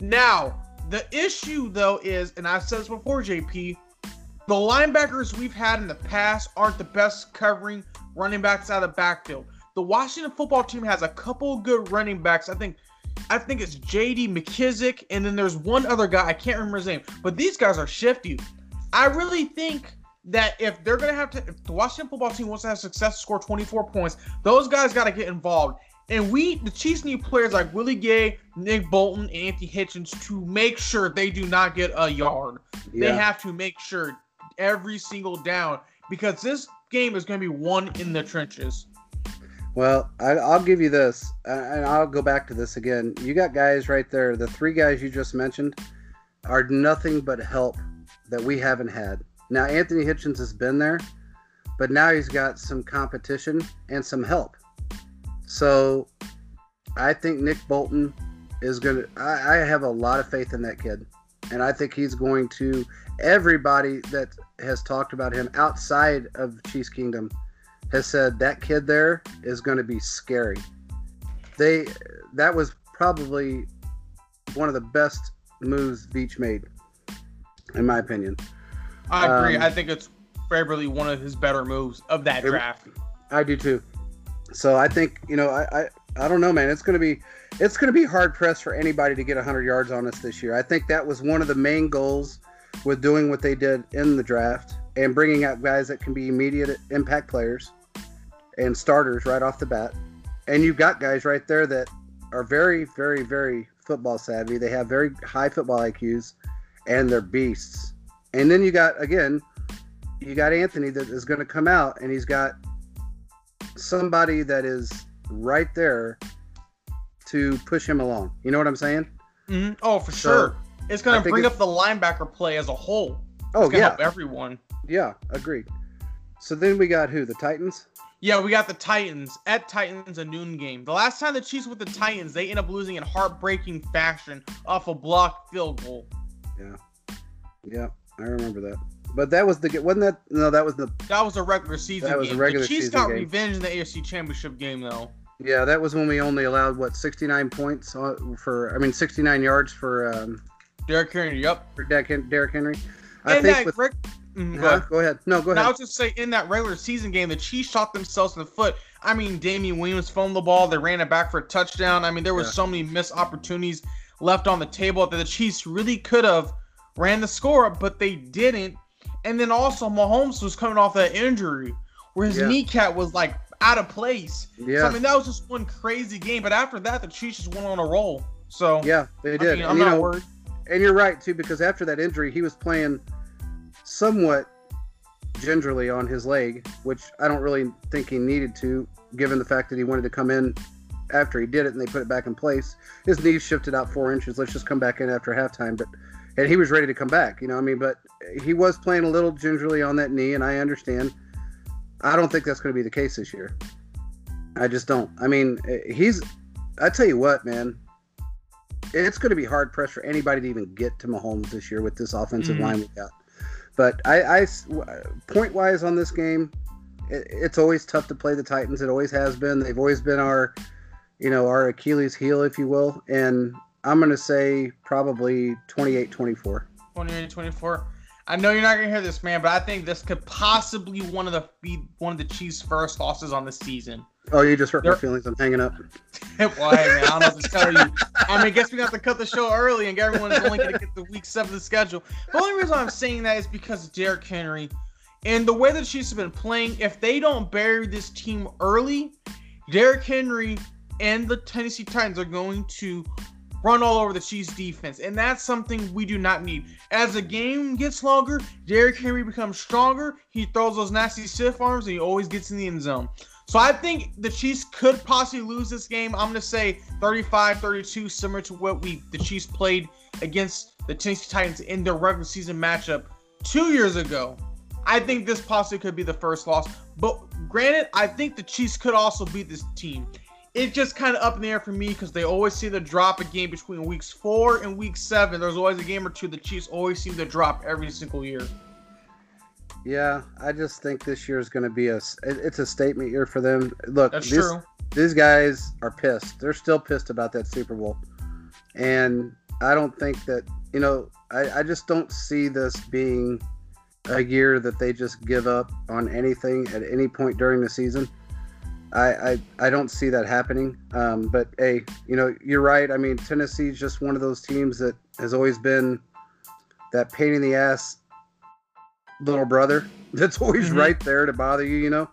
Now, the issue though is, and I've said this before, JP, the linebackers we've had in the past aren't the best covering running backs out of the backfield. The Washington football team has a couple good running backs. I think I think it's JD McKissic, and then there's one other guy, I can't remember his name, but these guys are shifty. I really think that if they're gonna have to if the Washington football team wants to have success score 24 points, those guys gotta get involved. And we the Chiefs need players like Willie Gay, Nick Bolton, and Anthony Hitchens to make sure they do not get a yard yeah. they have to make sure every single down because this game is going to be won in the trenches. Well, I, I'll give you this, and I'll go back to this again. You got guys right there. The three guys you just mentioned are nothing but help that we haven't had. Now, Anthony Hitchens has been there, but now he's got some competition and some help. So I think Nick Bolton is going to, I have a lot of faith in that kid. And I think he's going to, everybody that has talked about him outside of Chiefs Kingdom has said that kid there is going to be scary. They that was probably one of the best moves Veach made, in my opinion. I agree. Um, I think it's probably one of his better moves of that It- draft. I do too. So I think you know I I, I don't know, man. It's going to be it's going to be hard pressed for anybody to get 100 yards on us this year. I think that was one of the main goals with doing what they did in the draft and bringing out guys that can be immediate impact players and starters right off the bat. And you've got guys right there that are very, very, very football savvy. They have very high football IQs and they're beasts. And then you got, again, you got Anthony that is going to come out and he's got somebody that is right there to push him along. You know what I'm saying? Mhm. Oh, for So, sure. It's going to bring up the linebacker play as a whole. Oh, It's to yeah. help everyone. Yeah, agreed. So then we got who? The Titans? Yeah, we got the Titans at Titans a noon game. The last time the Chiefs with the Titans, they end up losing in heartbreaking fashion off a blocked field goal. Yeah, yeah, I remember that. But that was the wasn't that no that was the That was a regular season That was a game. regular the Chiefs season got game. revenge in the AFC Championship game, though. yeah that was when we only allowed what 69 points for I mean 69 yards for um Derrick Henry, yep. for Derrick Derrick Henry. I and think that with reg- Mm, Huh? Go ahead. No, go I ahead. was just say in that regular season game, the Chiefs shot themselves in the foot. I mean, Damien Williams fumbled the ball. They ran it back for a touchdown. I mean, there was Yeah. so many missed opportunities left on the table that the Chiefs really could have ran the score up, but they didn't. And then also, Mahomes was coming off that injury where his Yeah. kneecap was like out of place. So, Yeah. I mean, that was just one crazy game. But after that, the Chiefs just went on a roll. So, Yeah, they I did. mean, I'm you not know, worried. and you're right too, because after that injury, he was playing somewhat gingerly on his leg, which I don't really think he needed to, given the fact that he wanted to come in after he did it and they put it back in place. His knee shifted out four inches. Let's just come back in after halftime, but and he was ready to come back. You know, I mean, but he was playing a little gingerly on that knee, and I understand. I don't think that's going to be the case this year. I just don't. I mean, he's. I tell you what, man it's going to be hard pressed for anybody to even get to Mahomes this year with this offensive Mhm. line we got. But I, I point wise on this game, it, it's always tough to play the Titans. It always has been. They've always been our, you know, our Achilles heel, if you will. And I'm going to say probably 28-24. 28 24. I know you're not gonna hear this, man, but I think this could possibly one of the be one of the Chiefs' first losses on the season. Oh, you just hurt my They're- feelings. I'm hanging up. well, hey, man, I don't know what to tell you. I mean, I guess we got to cut the show early, and everyone is only gonna get the week seven of the schedule. The only reason I'm saying that is because of Derrick Henry and the way the Chiefs have been playing. If they don't bury this team early, Derrick Henry and the Tennessee Titans are going to run all over the Chiefs defense, and that's something we do not need. As the game gets longer, Derrick Henry becomes stronger. He throws those nasty stiff arms, and he always gets in the end zone. So I think the Chiefs could possibly lose this game. I'm going to say 35-32, similar to what we the Chiefs played against the Tennessee Titans in their regular season matchup two years ago. I think this possibly could be the first loss. But granted, I think the Chiefs could also beat this team. It's just kind of up in the air for me because they always seem to drop a game between weeks four and week seven. There's always a game or two the Chiefs always seem to drop every single year. Yeah, I just think this year is going to be a it's a statement year for them. Look, That's this, true. these guys are pissed. They're still pissed about that Super Bowl. And I don't think that, you know, I, I just don't see this being a year that they just give up on anything at any point during the season. I, I, I don't see that happening. Um, but hey, you know, you're right. I mean, Tennessee's just one of those teams that has always been that pain in the ass little brother that's always Mhm. right there to bother you, you know?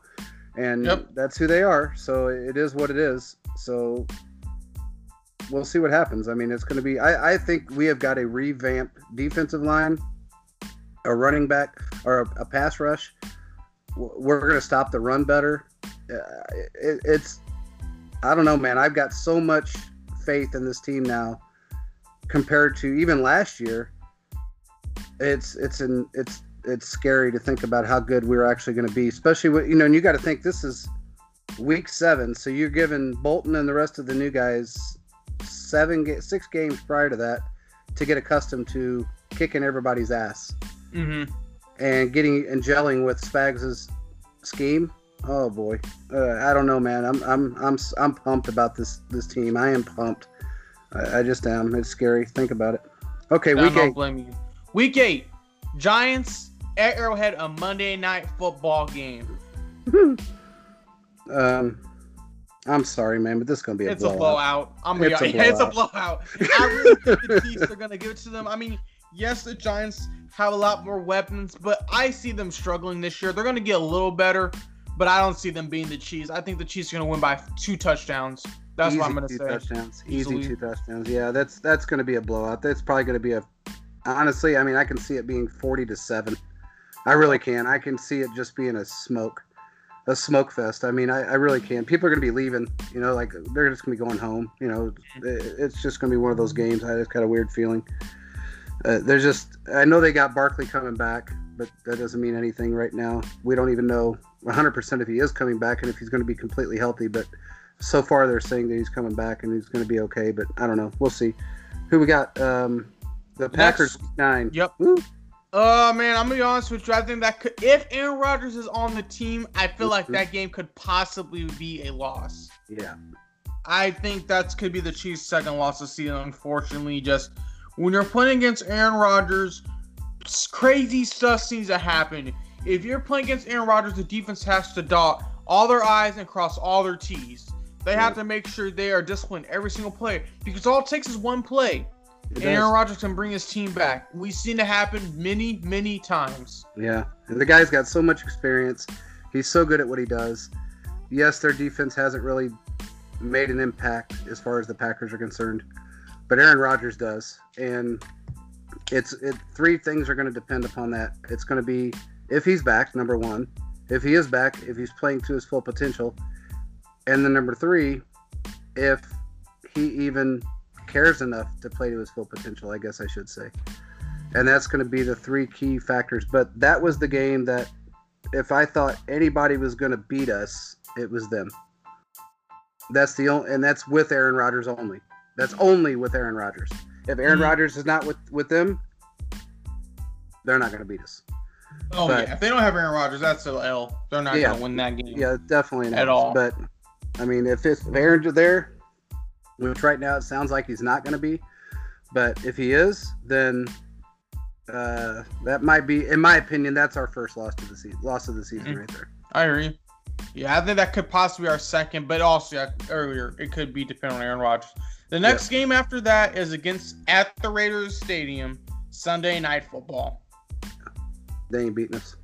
And Yep. that's who they are. So it is what it is. So we'll see what happens. I mean, it's going to be, I, I think we have got a revamped defensive line, a running back, or a, a pass rush. We're going to stop the run better. Uh, it, it's, I don't know, man. I've got so much faith in this team now compared to even last year. It's, it's, an, it's, it's scary to think about how good we're actually going to be, especially with, you know, and you got to think this is week seven. So you're giving Bolton and the rest of the new guys seven, ga- six games prior to that to get accustomed to kicking everybody's ass Mm-hmm. and getting and gelling with Spags' scheme. Oh boy, uh, I don't know, man. I'm I'm I'm I'm pumped about this this team. I am pumped. I, I just am. It's scary. Think about it. Okay, I week eight. blame you. Week eight, Giants at Arrowhead, a Monday night football game. um, I'm sorry, man, but this is gonna be a It's blowout. a blowout. I'm gonna It's a yeah, it's a blowout. blowout. I really think the Chiefs are gonna give it to them. I mean, yes, the Giants have a lot more weapons, but I see them struggling this year. They're gonna get a little better, but I don't see them being the Chiefs. I think the Chiefs are gonna win by two touchdowns. That's what I'm gonna two say. touchdowns. Easily. Easy two touchdowns. Yeah, that's that's gonna be a blowout. That's probably gonna be a. Honestly, I mean, I can see it being forty to seven. I really can. I can see it just being a smoke, a smoke fest. I mean, I, I really can. People are gonna be leaving. You know, like they're just gonna be going home. You know, it- it's just gonna be one of those games. I just got a weird feeling. Uh, there's just. I know they got Barkley coming back, but that doesn't mean anything right now. We don't even know 100% if he is coming back and if he's going to be completely healthy. But so far they're saying that he's coming back and he's going to be okay. But I don't know. We'll see. Who we got? Um, the Packers week nine. Yep. Woo. Uh man, I'm gonna be honest with you. I think that could, if Aaron Rodgers is on the team, I feel like that game could possibly be a loss. Yeah. I think that's could be the Chiefs' second loss of season. Unfortunately, just when you're playing against Aaron Rodgers, crazy stuff seems to happen. If you're playing against Aaron Rodgers, the defense has to dot all their I's and cross all their T's. They have to make sure they are disciplined every single play because all it takes is one play. It Aaron does. Rodgers can bring his team back. We've seen it happen many, many times. Yeah, and the guy's got so much experience. He's so good at what he does. Yes, their defense hasn't really made an impact as far as the Packers are concerned, but Aaron Rodgers does, and it's it. Three things are going to depend upon that. It's going to be if he's back, number one. If he is back, if he's playing to his full potential, and then number three, if he even cares enough to play to his full potential. I guess I should say and that's going to be the three key factors. But that was the game that, if I thought anybody was going to beat us, it was them. That's the only, and that's with Aaron Rodgers only. That's only with Aaron Rodgers. If Aaron Mhm. Rodgers is not with with them, they're not going to beat us. Oh But- yeah, if they don't have Aaron Rodgers, that's a L. They're not Yeah. gonna win that game. Yeah, definitely not. At all. But I mean, if it's if Aaron's there, which right now it sounds like he's not going to be, but if he is, then uh, that might be, in my opinion, that's our first loss to the season. Loss of the season, Mhm. right there. I agree. Yeah, I think that could possibly be our second, but also yeah, earlier it could be depending on Aaron Rodgers. The next game after that is against at the Raiders Stadium, Sunday night football. They ain't beating us.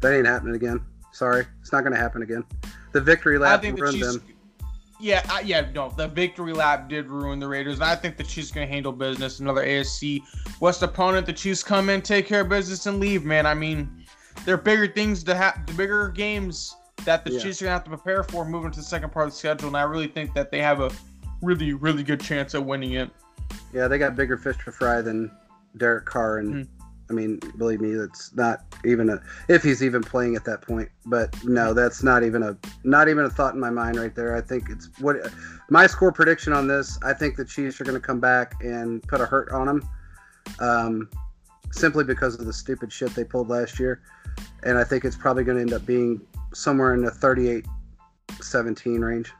That ain't happening again. Sorry, it's not going to happen again. The victory lap think the ruined Chiefs. them. Yeah, I, yeah, no, the victory lap did ruin the Raiders. And I think the Chiefs gonna handle business. Another AFC West opponent. The Chiefs come in, take care of business, and leave. Man, I mean, there are bigger things to have, the bigger games that the Yeah. Chiefs are gonna have to prepare for moving to the second part of the schedule. And I really think that they have a really, really good chance of winning it. Yeah, they got bigger fish to fry than Derek Carr, and Mhm. I mean, believe me, that's not even a if he's even playing at that point. But no, that's not even a not even a thought in my mind right there. I think it's what my score prediction on this. I think the Chiefs are going to come back and put a hurt on them, um, simply because of the stupid shit they pulled last year, and I think it's probably going to end up being somewhere in the 38-17 range.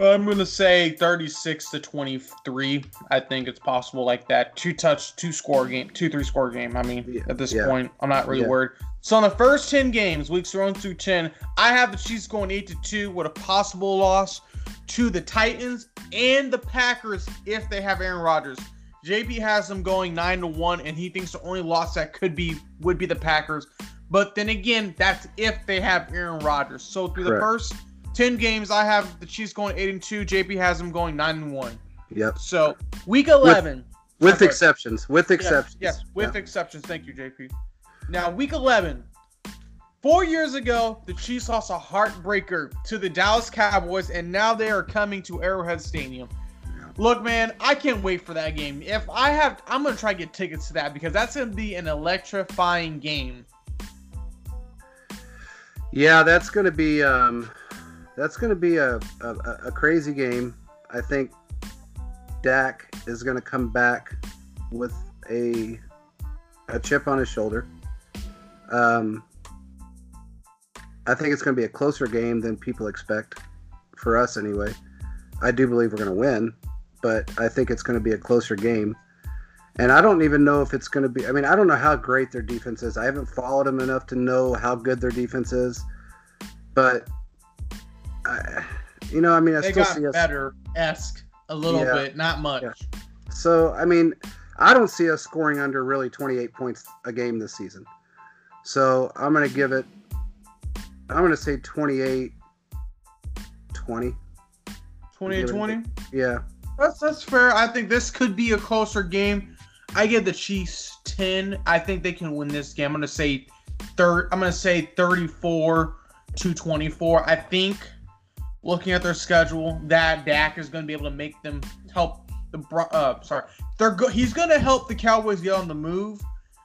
I'm gonna say 36 to 23. I think it's possible like that. Two touch, two score game, two three score game. I mean, Yeah, at this yeah. point, I'm not really Yeah. worried. So on the first 10 games, weeks one through 10, I have the Chiefs going eight to two with a possible loss to the Titans and the Packers if they have Aaron Rodgers. JP has them going nine to one, and he thinks the only loss that could be would be the Packers. But then again, that's if they have Aaron Rodgers. So through the first 10 games, I have the Chiefs going 8 and 2. JP has them going 9 and 1. Yep, So, week 11. with Okay. exceptions. With Yes, exceptions. Yes, with Yeah. exceptions. Thank you, JP. Now, week 11. Four years ago, the Chiefs lost a heartbreaker to the Dallas Cowboys, and now they are coming to Arrowhead Stadium. Look, man, I can't wait for that game. If I have, I'm gonna try to get tickets to that because that's gonna be an electrifying game. Yeah, that's going to be um, that's going to be a, a a crazy game. I think Dak is going to come back with a a chip on his shoulder. Um, I think it's going to be a closer game than people expect for us anyway. I do believe we're going to win, but I think it's going to be a closer game. And I don't even know if it's going to be. I mean, I don't know how great their defense is. I haven't followed them enough to know how good their defense is. But, I, you know, I mean, I They still got see us. better esque a little Yeah. bit, not much. Yeah. So, I mean, I don't see us scoring under really 28 points a game this season. So, I'm going to give it, I'm going to say 28 20. 20 Give it a 20. Yeah. That's that's fair. I think this could be a closer game. I give the Chiefs 10. I think they can win this game. I'm gonna say third I'm gonna say 34 to 24. I think looking at their schedule, that Dak is gonna be able to make them help the Bro- uh sorry. They're go- he's gonna help the Cowboys get on the move.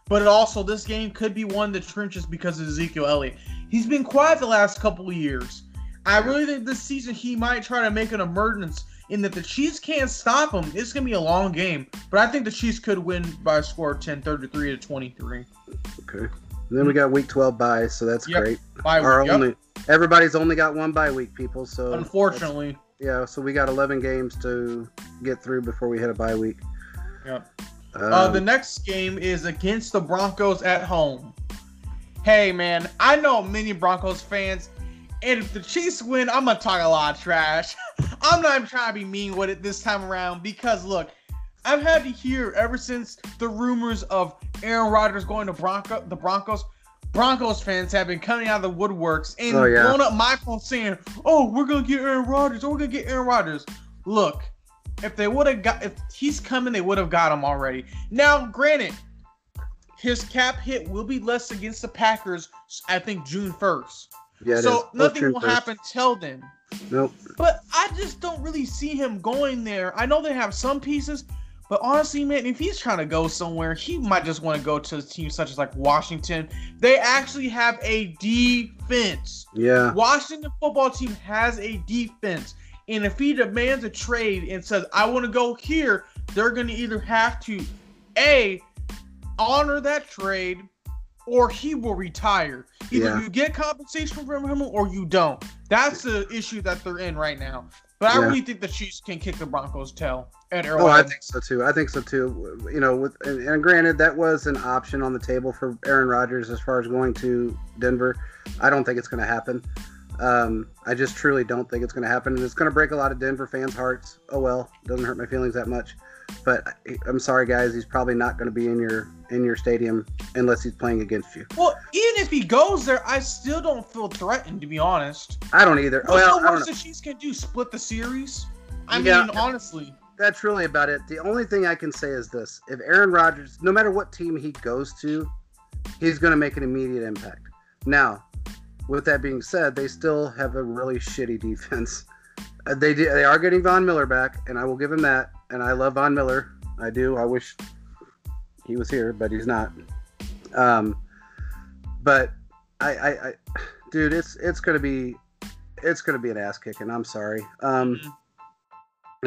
But it also this game could be one of the trenches because of Ezekiel Elliott. He's been quiet the last couple of years. I really think this season he might try to make an emergence in that the Chiefs can't stop him. It's gonna be a long game, but I think the Chiefs could win by a score of 10, 33 to 23. Okay. And then we got week 12 bye, so that's Yep. great. By Our yep, only, everybody's only got one bye week, people. So unfortunately. yeah, so we got 11 games to get through before we hit a bye week. Yep. uh, Um, the next game is against the Broncos at home. Hey, man, I know many Broncos fans, and if the Chiefs win, I'm gonna talk a lot of trash. I'm not even trying to be mean with it this time around because look, I've had to hear ever since the rumors of Aaron Rodgers going to Bronco, the Broncos. Broncos fans have been coming out of the woodworks and Oh, yeah. blowing up my phone saying, "Oh, we're gonna get Aaron Rodgers. Oh, we're gonna get Aaron Rodgers." Look, if they would have got, if he's coming, they would have got him already. Now, granted, his cap hit will be less against the Packers. I think June first. yeah, so nothing will 1st. happen till then. Nope. But I just don't really see him going there. I know they have some pieces, but honestly, man, if he's trying to go somewhere, he might just want to go to a team such as like Washington. They actually have a defense. Yeah. Washington football team has a defense. And if he demands a trade and says, I want to go here, they're going to either have to A, honor that trade, or he will retire. Either Yeah. you get compensation from him or you don't. That's the issue that they're in right now. But I Yeah. really think the Chiefs can kick the Broncos' tail Oh, I think so too. I think so too. You know, with and, and granted, that was an option on the table for Aaron Rodgers as far as going to Denver. I don't think it's going to happen. Um, I just truly don't think it's going to happen, and it's going to break a lot of Denver fans' hearts. Oh well, doesn't hurt my feelings that much. But I- I'm sorry, guys. He's probably not going to be in your in your stadium unless he's playing against you. well, even if he goes there, I still don't feel threatened, to be honest. I don't either. What's well, the worst the Chiefs can do? Split the series? I Yeah. mean, honestly. That's really about it. The only thing I can say is this: if Aaron Rodgers, no matter what team he goes to, he's going to make an immediate impact. Now, with that being said, they still have a really shitty defense. Uh, They they are getting Von Miller back, and I will give him that. And I love Von Miller. I do. I wish he was here, but he's not. Um, but I, I, I dude, it's it's gonna be it's gonna be an ass kicking. I'm sorry. Um, Mhm.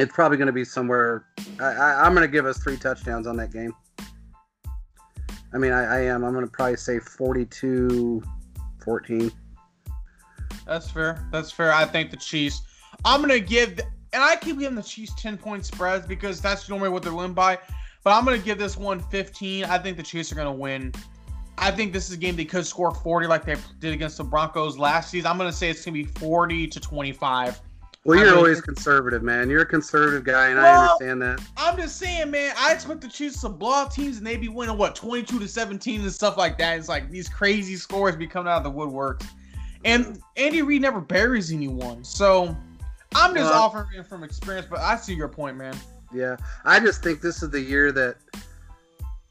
It's probably going to be somewhere. I, I'm going to give us three touchdowns on that game. I mean, I, I am. I'm going to probably say 42 14. That's fair. That's fair. I think the Chiefs. I'm gonna give, the, and I keep giving the Chiefs 10 point spreads because that's normally what they're win by. But I'm gonna give this one 15. I think the Chiefs are gonna win. I think this is a game they could score 40 like they did against the Broncos last season. I'm gonna say it's gonna be 40 to 25. Well, you're always conservative, man. You're a conservative guy, and I understand that. I'm just saying, man. I expect the Chiefs to blow out teams and they be winning what 22 to 17 and stuff like that. It's like these crazy scores be coming out of the woodwork, and Andy Reid never buries anyone. So I'm just Well- offering from experience, but I see your point, man. Yeah. I just think this is the year that.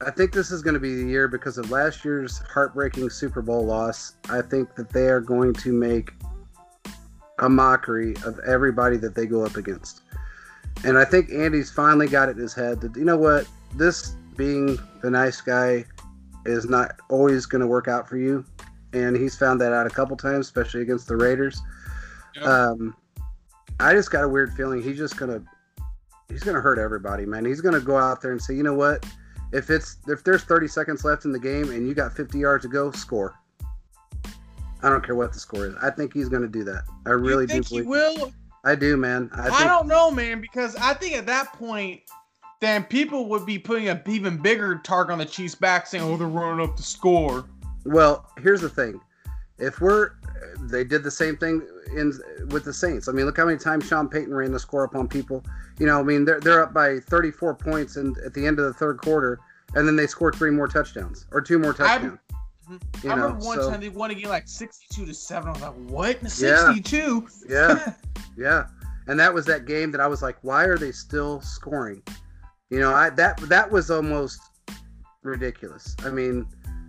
I think this is going to be the year because of last year's heartbreaking Super Bowl loss. I think that they are going to make a mockery of everybody that they go up against. And I think Andy's finally got it in his head that, you know what, this being the nice guy is not always going to work out for you. And he's found that out a couple times, especially against the Raiders. Yep. Um, I just got a weird feeling he's just going to he's going to hurt everybody, man. He's going to go out there and say, you know what, if it's if there's 30 seconds left in the game and you got 50 yards to go, score. I don't care what the score is. I think he's going to do that. I really you think do he will? I do, man. I I, don't know, man, because I think at that point, then people would be putting an even bigger target on the Chiefs' back, saying, "Oh, they're running up the score." Well, here's the thing. If we're they did the same thing in with the Saints. I mean, look how many times Sean Payton ran the score up on people. You know, I mean, they're they're up by 34 points and at the end of the third quarter, and then they scored three more touchdowns or two more touchdowns. You I know, remember one so- time they won again like 62 to 7. I was like, what? 62? Yeah, yeah. And that was that game that I was like, why are they still scoring? You know, I that that was almost ridiculous. I mean,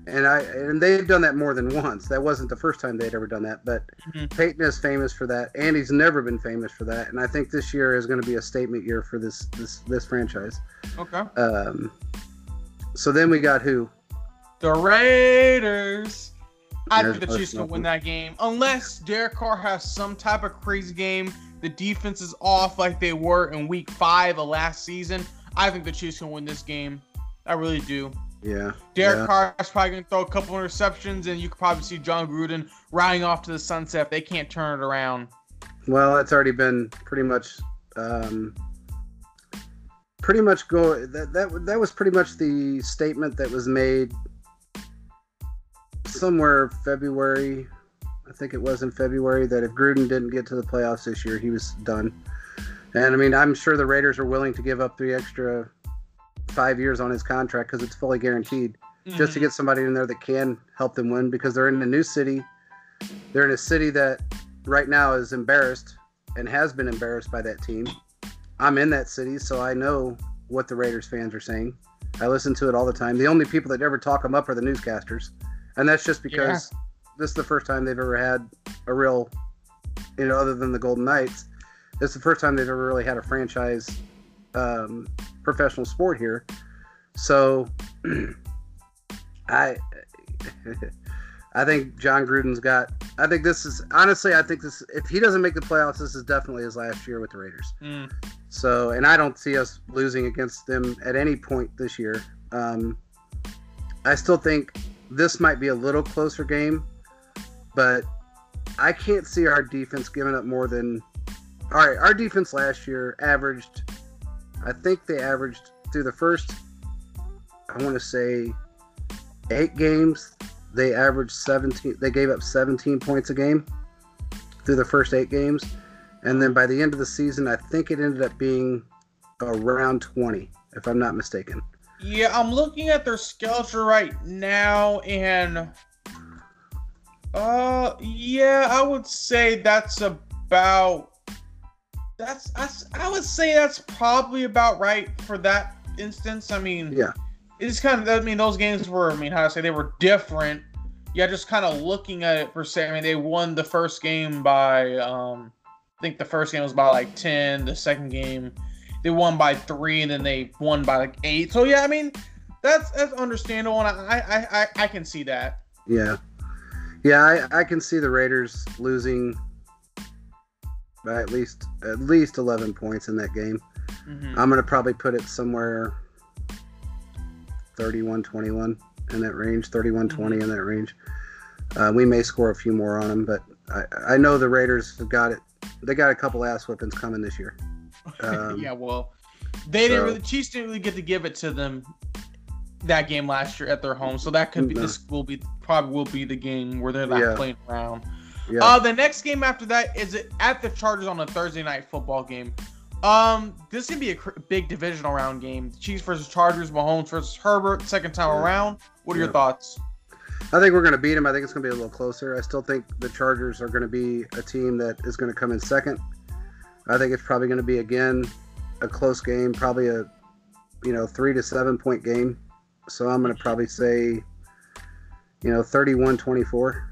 and I and they've done that more than once. That wasn't the first time they'd ever done that, but Mhm. Payton is famous for that. Andy's never been famous for that, and I think this year is going to be a statement year for this this this franchise. okay. Um, so then we got who? The Raiders. I think the Chiefs can win that game. Unless Derek Carr has some type of crazy game, the defense is off like they were in week five of last season. I think the Chiefs can win this game. I really do. Yeah, Derek yeah. Carr is probably going to throw a couple interceptions, and you could probably see Jon Gruden riding off to the sunset if they can't turn it around. Well, it's already been pretty much um, pretty much go that that that was pretty much the statement that was made somewhere February. I think it was in February that if Gruden didn't get to the playoffs this year, he was done. And I mean, I'm sure the Raiders are willing to give up the extra five years on his contract because it's fully guaranteed, mm-hmm. just to mm-hmm. get somebody in there that can help them win because they're in a new city. They're in a city that right now is embarrassed and has been embarrassed by that team. I'm in that city, so I know what the Raiders fans are saying. I listen to it all the time. The only people that ever talk them up are the newscasters, and that's just because yeah. this is the first time they've ever had a real, you know, other than the Golden Knights, it's the first time they've ever really had a franchise um, professional sport here. So, I. I think Jon Gruden's got. I think this is honestly. I think this. If he doesn't make the playoffs, this is definitely his last year with the Raiders. Mm. So, and I don't see us losing against them at any point this year. Um, I still think this might be a little closer game, but I can't see our defense giving up more than. All right, our defense last year averaged. I think they averaged through the first. I want to say eight games they averaged 17 they gave up 17 points a game through the first eight games and then by the end of the season i think it ended up being around 20 if i'm not mistaken yeah i'm looking at their schedule right now and uh yeah i would say that's about that's I, I would say that's probably about right for that instance i mean yeah it's kind of I mean those games were I mean how to say they were different. Yeah, just kind of looking at it per se. I mean they won the first game by um I think the first game was by like ten. The second game they won by three, and then they won by like eight. So yeah, I mean that's that's understandable, and I I I, I can see that. Yeah, yeah, I I can see the Raiders losing by at least at least eleven points in that game. Mm-hmm. I'm gonna probably put it somewhere 31 21 in that range, 31 20 mm-hmm. in that range. Uh, we may score a few more on them, but I, I know the Raiders have got it. They got a couple ass whippings coming this year. Um, yeah, well, they so, didn't really. Chiefs didn't really get to give it to them that game last year at their home, so that could be. No. This will be probably will be the game where they're not yeah. playing around. Yeah. Uh, the next game after that is at the Chargers on a Thursday night football game. Um, this can be a cr- big divisional round game. The Chiefs versus Chargers, Mahomes versus Herbert, second time yeah. around. What are yeah. your thoughts? I think we're gonna beat them. I think it's gonna be a little closer. I still think the Chargers are gonna be a team that is gonna come in second. I think it's probably gonna be again a close game, probably a you know three to seven point game. So I'm gonna probably say you know 31-24.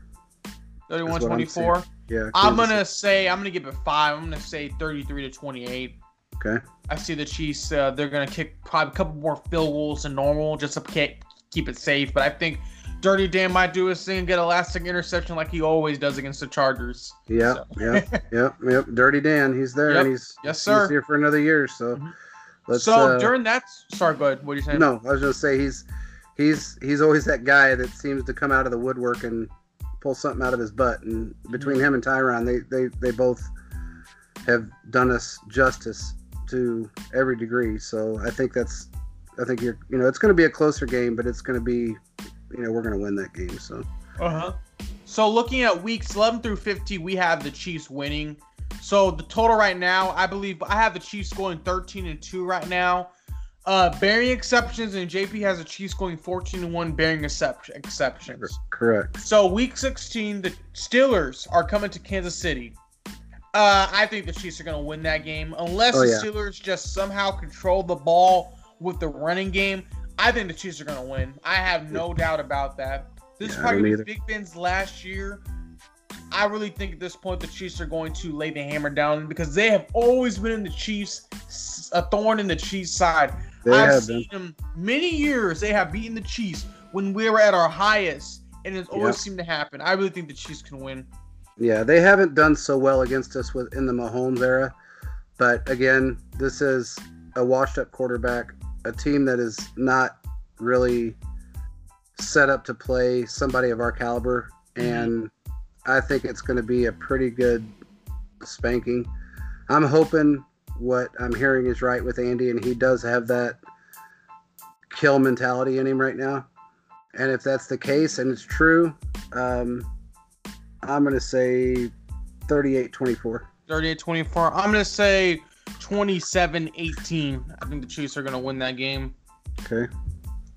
31-24. Yeah. I'm gonna say I'm gonna give it five. I'm gonna say 33 to 28. Okay. I see the Chiefs. Uh, they're gonna kick probably a couple more field goals than normal just to keep it safe. But I think Dirty Dan might do his thing and get a last second interception like he always does against the Chargers. Yeah, so. yeah, yeah, yep. Dirty Dan, he's there. Yep. he's yes, sir. He's here for another year. So, mm-hmm. let's. So uh, during that, sorry, ahead. What are you saying? No, I was gonna say he's he's he's always that guy that seems to come out of the woodwork and pull something out of his butt. And between him and Tyrann, they they they both have done us justice to every degree. So I think that's I think you're you know it's going to be a closer game, but it's going to be you know we're going to win that game. So. Uh huh. So looking at weeks 11 through 50, we have the Chiefs winning. So the total right now, I believe I have the Chiefs going 13 and 2 right now. Uh, bearing exceptions, and JP has the Chiefs going 14 to 1, bearing exceptions. Correct. So, week 16, the Steelers are coming to Kansas City. Uh, I think the Chiefs are going to win that game. Unless oh, the yeah. Steelers just somehow control the ball with the running game, I think the Chiefs are going to win. I have no doubt about that. This yeah, is probably Big Ben's last year. I really think at this point the Chiefs are going to lay the hammer down because they have always been in the Chiefs, a thorn in the Chiefs' side. They I've seen them many years. They have beaten the Chiefs when we were at our highest, and it's always yep. seemed to happen. I really think the Chiefs can win. Yeah, they haven't done so well against us with in the Mahomes era, but again, this is a washed-up quarterback, a team that is not really set up to play somebody of our caliber, mm-hmm. and I think it's going to be a pretty good spanking. I'm hoping what I'm hearing is right with Andy, and he does have that kill mentality in him right now. And if that's the case and it's true, um, I'm going to say 38 24. 38 24. I'm going to say 27 18. I think the Chiefs are going to win that game. Okay.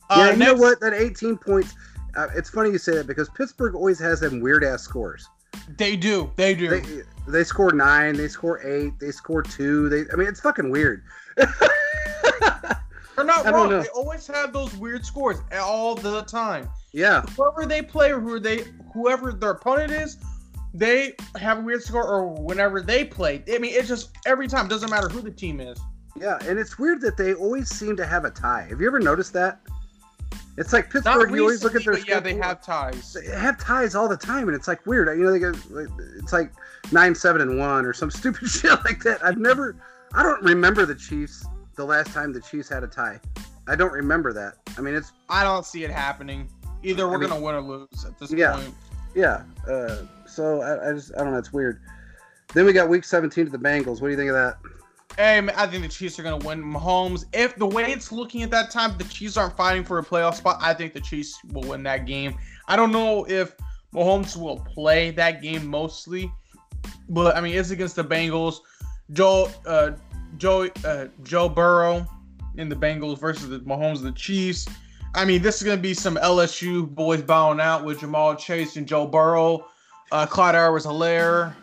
Uh, yeah, you know what? That 18 points. Uh, it's funny you say that because Pittsburgh always has them weird ass scores. They do. They do. They they score nine, they score eight, they score two. They I mean it's fucking weird. They're not I wrong. They always have those weird scores all the time. yeah, Whoever they play or who they whoever their opponent is, they have a weird score or whenever they play. I mean, it's just every time. Doesn't matter who the team is. yeah, and it's weird that they always seem to have a tie. Have you ever noticed that? It's like Pittsburgh. You always look at their recently, yeah, they have ties. they have ties all the time, and it's like weird. You know, they get it's like nine, seven, and one, or some stupid shit like that. I've never, I don't remember the Chiefs the last time the Chiefs had a tie. I don't remember that. I mean, it's I don't see it happening. Either we're I mean- gonna win or lose at this Yeah. point. yeah. Uh, so I, I just, I don't know. It's weird. Then we got Week 17 to the Bengals. What do you think of that? Hey, I think the Chiefs are gonna win. Mahomes, if the way it's looking at that time, the Chiefs aren't fighting for a playoff spot. I think the Chiefs will win that game. I don't know if Mahomes will play that game mostly, but I mean it's against the Bengals. Joe, uh, Joe, uh, Joe Burrow in the Bengals versus the Mahomes and the Chiefs. I mean, this is gonna be some LSU boys bowing out with Ja'Marr Chase and Joe Burrow, uh, Clyde Edwards-Helaire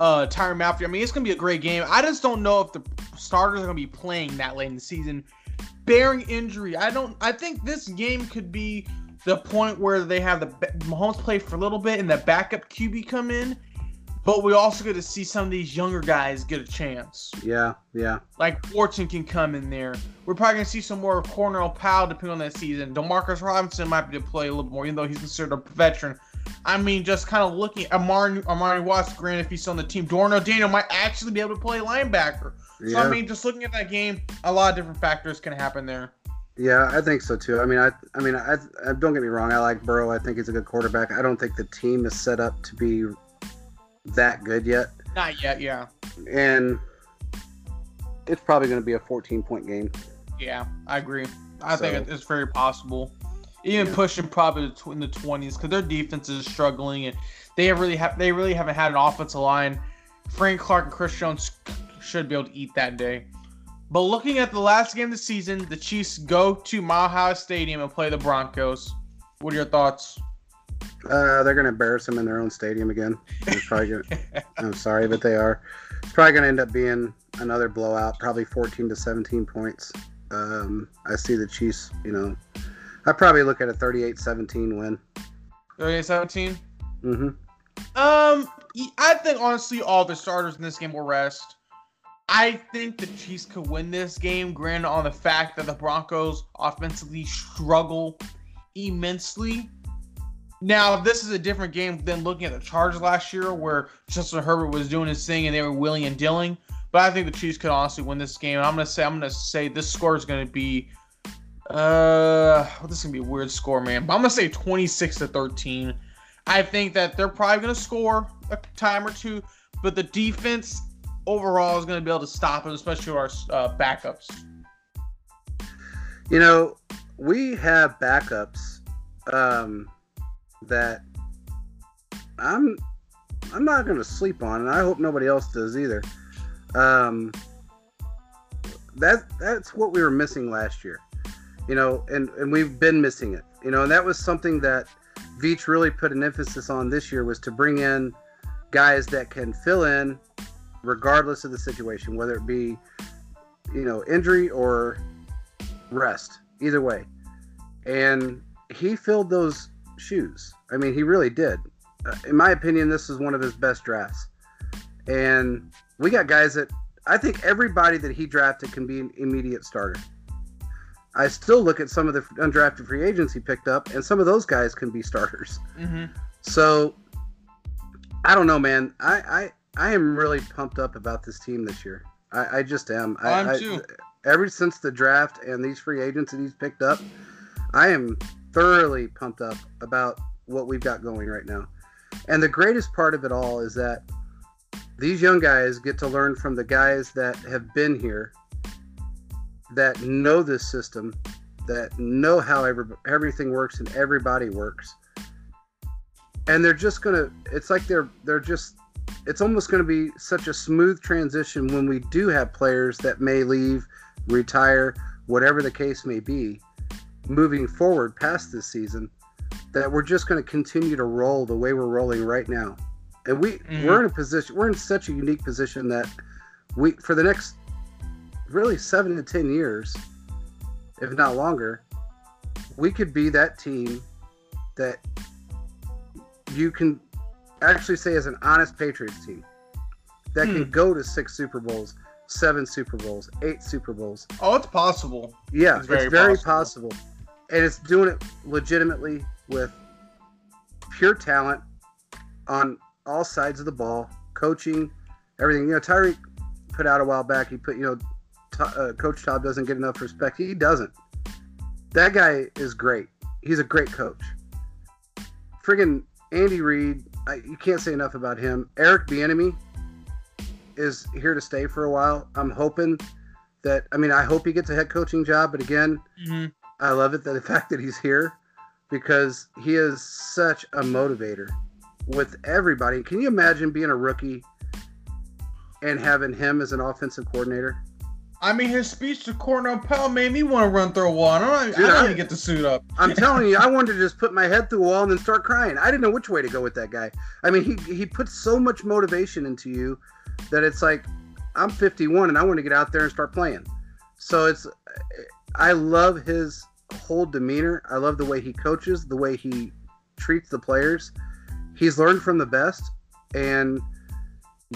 uh Tyrann Mathieu. I mean, it's gonna be a great game. I just don't know if the starters are gonna be playing that late in the season, bearing injury. I don't. I think this game could be the point where they have the Mahomes play for a little bit and the backup QB come in, but we also get to see some of these younger guys get a chance. Yeah, yeah. Like Fortune can come in there. We're probably gonna see some more Cornell Powell depending on that season. Demarcus Robinson might be to play a little more, even though he's considered a veteran. I mean, just kind of looking at Amari, Amari Watts, granted, if he's on the team, Dorian O'Daniel might actually be able to play linebacker. So, I mean, just looking at that game, a lot of different factors can happen there. Yeah, I think so too. I mean, I, I mean, I, I don't get me wrong. I like Burrow. I think he's a good quarterback. I don't think the team is set up to be that good yet, Not yet, yeah. and it's probably going to be a 14 point game. Yeah, I agree. I think So- it- it's very possible. Even Yeah. pushing probably to in the twenties because their defense is struggling and they have really have they really haven't had an offensive line. Frank Clark and Chris Jones should be able to eat that day. But looking at the last game of the season, the Chiefs go to Mile High Stadium and play the Broncos. What are your thoughts? Uh, they're going to embarrass them in their own stadium again. It's probably gonna, I'm sorry, but they are. It's probably going to end up being another blowout, probably 14 to 17 points. Um, I see the Chiefs. You know, I probably look at a 38-17 win. 38-17? hmm Um, I think honestly, all the starters in this game will rest. I think the Chiefs could win this game, granted on the fact that the Broncos offensively struggle immensely. Now, this is a different game than looking at the Chargers last year, where Justin Herbert was doing his thing and they were willing and dealing. But I think the Chiefs could honestly win this game. I'm gonna say, I'm gonna say this score is gonna be, uh, this is gonna be a weird score, man. But I'm gonna say 26 to 13. I think that they're probably to score a time or two, but the defense overall is to be able to stop them, especially our uh, backups. You know, we have backups um, that I'm I'm not to sleep on, and I hope nobody else does either. Um, that that's what we were missing last year, you know, and and we've been missing it, you know, and that was something that Veach really put an emphasis on this year was to bring in guys that can fill in regardless of the situation, whether it be you know injury or rest, either way. And he filled those shoes. I mean, he really did. Uh, in my opinion, this is one of his best drafts. And we got guys that I think everybody that he drafted can be an immediate starter. I still look at some of the undrafted free agents he picked up, and some of those guys can be starters. Mm-hmm. So I don't know, man. I I, I am really pumped up about this team this year. I, I just am. I, I'm I- too. ever since the draft and these free agents that he's picked up, I am thoroughly pumped up about what we've got going right now. And the greatest part of it all is that these young guys get to learn from the guys that have been here, that know this system, that know how every, everything works and everybody works. And they're just gonna. It's like they're they're just. It's almost going to be such a smooth transition when we do have players that may leave, retire, whatever the case may be, moving forward past this season, that we're just going to continue to roll the way we're rolling right now. And we Mhm. we're in a position we're in such a unique position that we for the next really 7 to 10 years, if not longer, we could be that team that you can actually say is an honest Patriots team that can Hmm. go to 6 Super Bowls, 7 Super Bowls, 8 Super Bowls. Oh, it's possible. Yeah, It's it's very very, possible. possible. And it's doing it legitimately with pure talent on all sides of the ball, coaching, everything. You know, Tyreek put out a while back, he put, you know, uh, Coach Todd doesn't get enough respect. He doesn't. That guy is great. He's a great coach. Friggin' Andy Reid, I, you can't say enough about him. Eric Bieniemy is here to stay for a while. I'm hoping that I mean I hope he gets a head coaching job, but again, hmm I love it that the fact that he's here because he is such a motivator with everybody. Can you imagine being a rookie and having him as an offensive coordinator? I mean, his speech to Cornell Powell made me want to run through a wall. I don't, Dude, I don't I- even get the suit up. I'm telling you, I wanted to just put my head through a wall and then start crying. I didn't know which way to go with that guy. I mean, he he puts so much motivation into you that it's like I'm 51 and I want to get out there and start playing. So it's I love his whole demeanor. I love the way he coaches, the way he treats the players. He's learned from the best and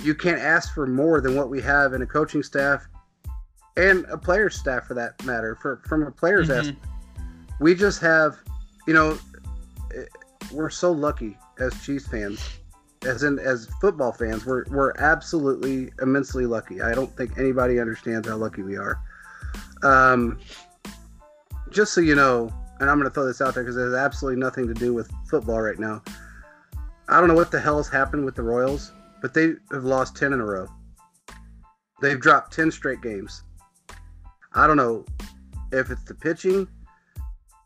you can't ask for more than what we have in a coaching staff and a player's staff for that matter. For from a player's Mhm. aspect we just have, you know, eh, we're so lucky as Chiefs fans, as in as football fans. We're we're absolutely immensely lucky. I don't think anybody understands how lucky we are. Um, just so you know, and I'm going to throw this out there because it has absolutely nothing to do with football right now. I don't know what the hell has happened with the Royals, but they have lost ten in a row. They've dropped ten straight games. I don't know if it's the pitching.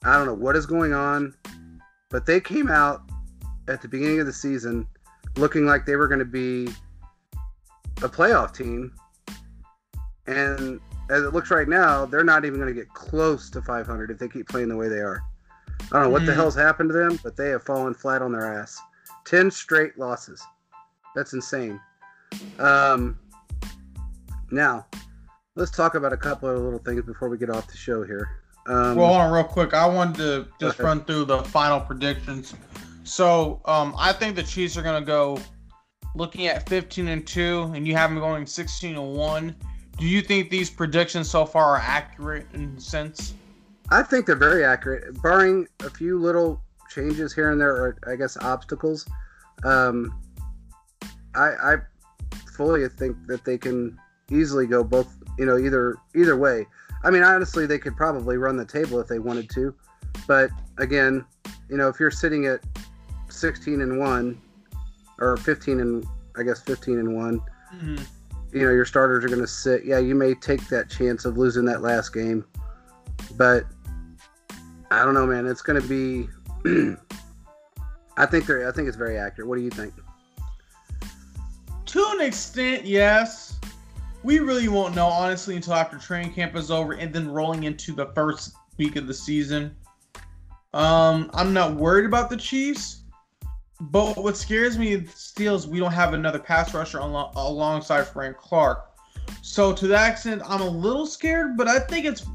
I don't know what is going on, but they came out at the beginning of the season looking like they were going to be a playoff team. And as it looks right now, they're not even going to get close to 500 if they keep playing the way they are. I don't know what the Mhm. hell's happened to them, but they have fallen flat on their ass. 10 straight losses. That's insane. Um, now, let's talk about a couple of little things before we get off the show here. Um, Well, hold on real quick. I wanted to just run through the final predictions. So, um, I think the Chiefs are gonna go looking at 15 and two, and you have them going 16 and one. Do you think these predictions so far are accurate in a sense? I think they're very accurate, barring a few little changes here and there, or I guess obstacles. Um, I, I fully think that they can easily go both, you know, either either way. I mean, honestly, they could probably run the table if they wanted to, but again, you know, if you're sitting at 16 and one, or 15 and I guess 15 and one, Mm-hmm. you know your starters are going to sit. Yeah, you may take that chance of losing that last game, but I don't know, man. It's going to be. I think they're. I think it's very accurate. What do you think? To an extent, yes. We really won't know honestly until after training camp is over and then rolling into the first week of the season. Um, I'm not worried about the Chiefs, but what scares me still is we don't have another pass rusher al- alongside Frank Clark. So to that extent, I'm a little scared, but I think it's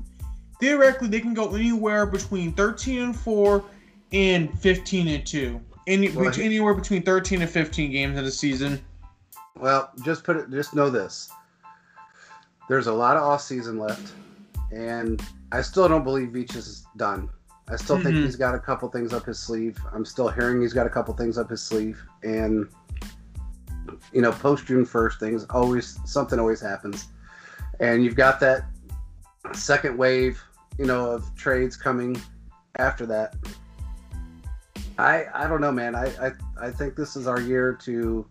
theoretically they can go anywhere between 13 and four and 15 and two. Any, anywhere between 13 and 15 games in the season. Well, just put it. Just know this. There's a lot of off season left, and I still don't believe Veach is done. I still think Mhm. he's got a couple things up his sleeve. I'm still hearing he's got a couple things up his sleeve, and you know, post June first, things always something always happens, and you've got that second wave, you know, of trades coming after that. I I don't know, man. I I, I think this is our year to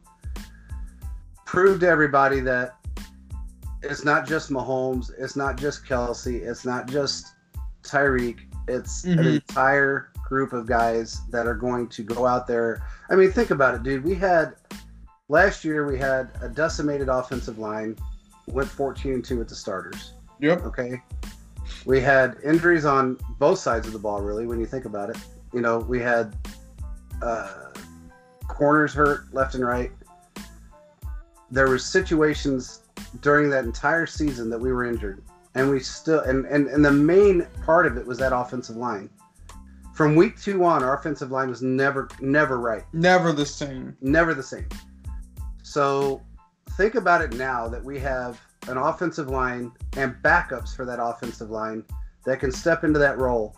prove to everybody that it's not just Mahomes, it's not just Kelce, it's not just Tyreek, it's an Mhm. entire group of guys that are going to go out there. I mean, think about it, dude. We had last year we had a decimated offensive line, went 14 and 2 with the starters. Yep. Okay. We had injuries on both sides of the ball, really, when you think about it. You know, we had uh, corners hurt left and right. There were situations during that entire season that we were injured, and we still and, and and the main part of it was that offensive line. From week two on, our offensive line was never never right Never the same. never the same. So think about it now that we have an offensive line and backups for that offensive line that can step into that role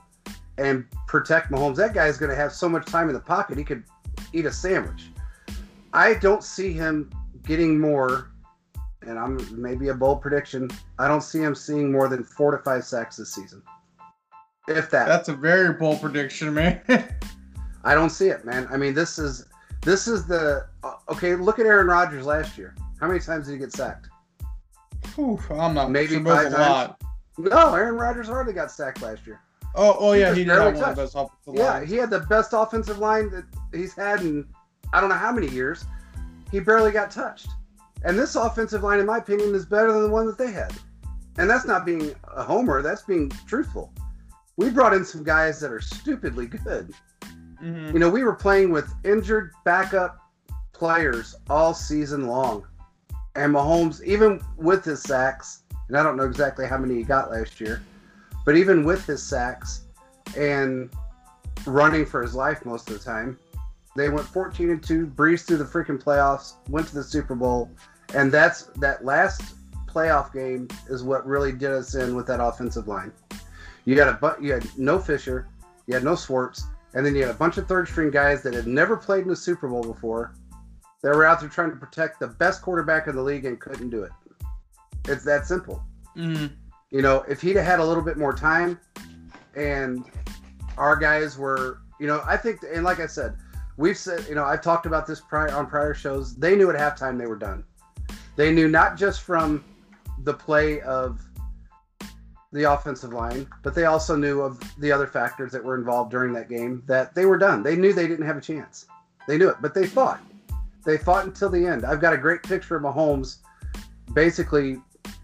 and protect Mahomes. That guy's going to have so much time in the pocket he could eat a sandwich. I don't see him getting more, and I'm maybe a bold prediction. I don't see him seeing more than four to five sacks this season, if that. That's a very bold prediction, man. I don't see it, man. I mean, this is this is the uh, okay. Look at Aaron Rodgers last year. How many times did he get sacked? Whew, I'm not Maybe sure, five times. lot. No, Aaron Rodgers hardly got sacked last year. Oh, oh yeah, just he did have one of the best offensive Yeah, lines. he had the best offensive line that he's had in I don't know how many years. He barely got touched. And this offensive line, in my opinion, is better than the one that they had. And that's not being a homer. That's being truthful. We brought in some guys that are stupidly good. Mhm. You know, we were playing with injured backup players all season long. And Mahomes, even with his sacks, and I don't know exactly how many he got last year, but even with his sacks and running for his life most of the time, they went 14 and 2, breezed through the freaking playoffs, went to the Super Bowl, and that's that last playoff game is what really did us in with that offensive line. You got a bu- you had no Fisher, you had no Schwartz, and then you had a bunch of third string guys that had never played in a Super Bowl before. That were out there trying to protect the best quarterback in the league and couldn't do it. It's that simple. Mhm. You know, if he'd have had a little bit more time and our guys were, you know, I think, and like I said, we've said, you know, I've talked about this prior on prior shows. They knew at halftime they were done. They knew not just from the play of the offensive line, but they also knew of the other factors that were involved during that game that they were done. They knew they didn't have a chance. They knew it, but they fought. They fought until the end. I've got a great picture of Mahomes basically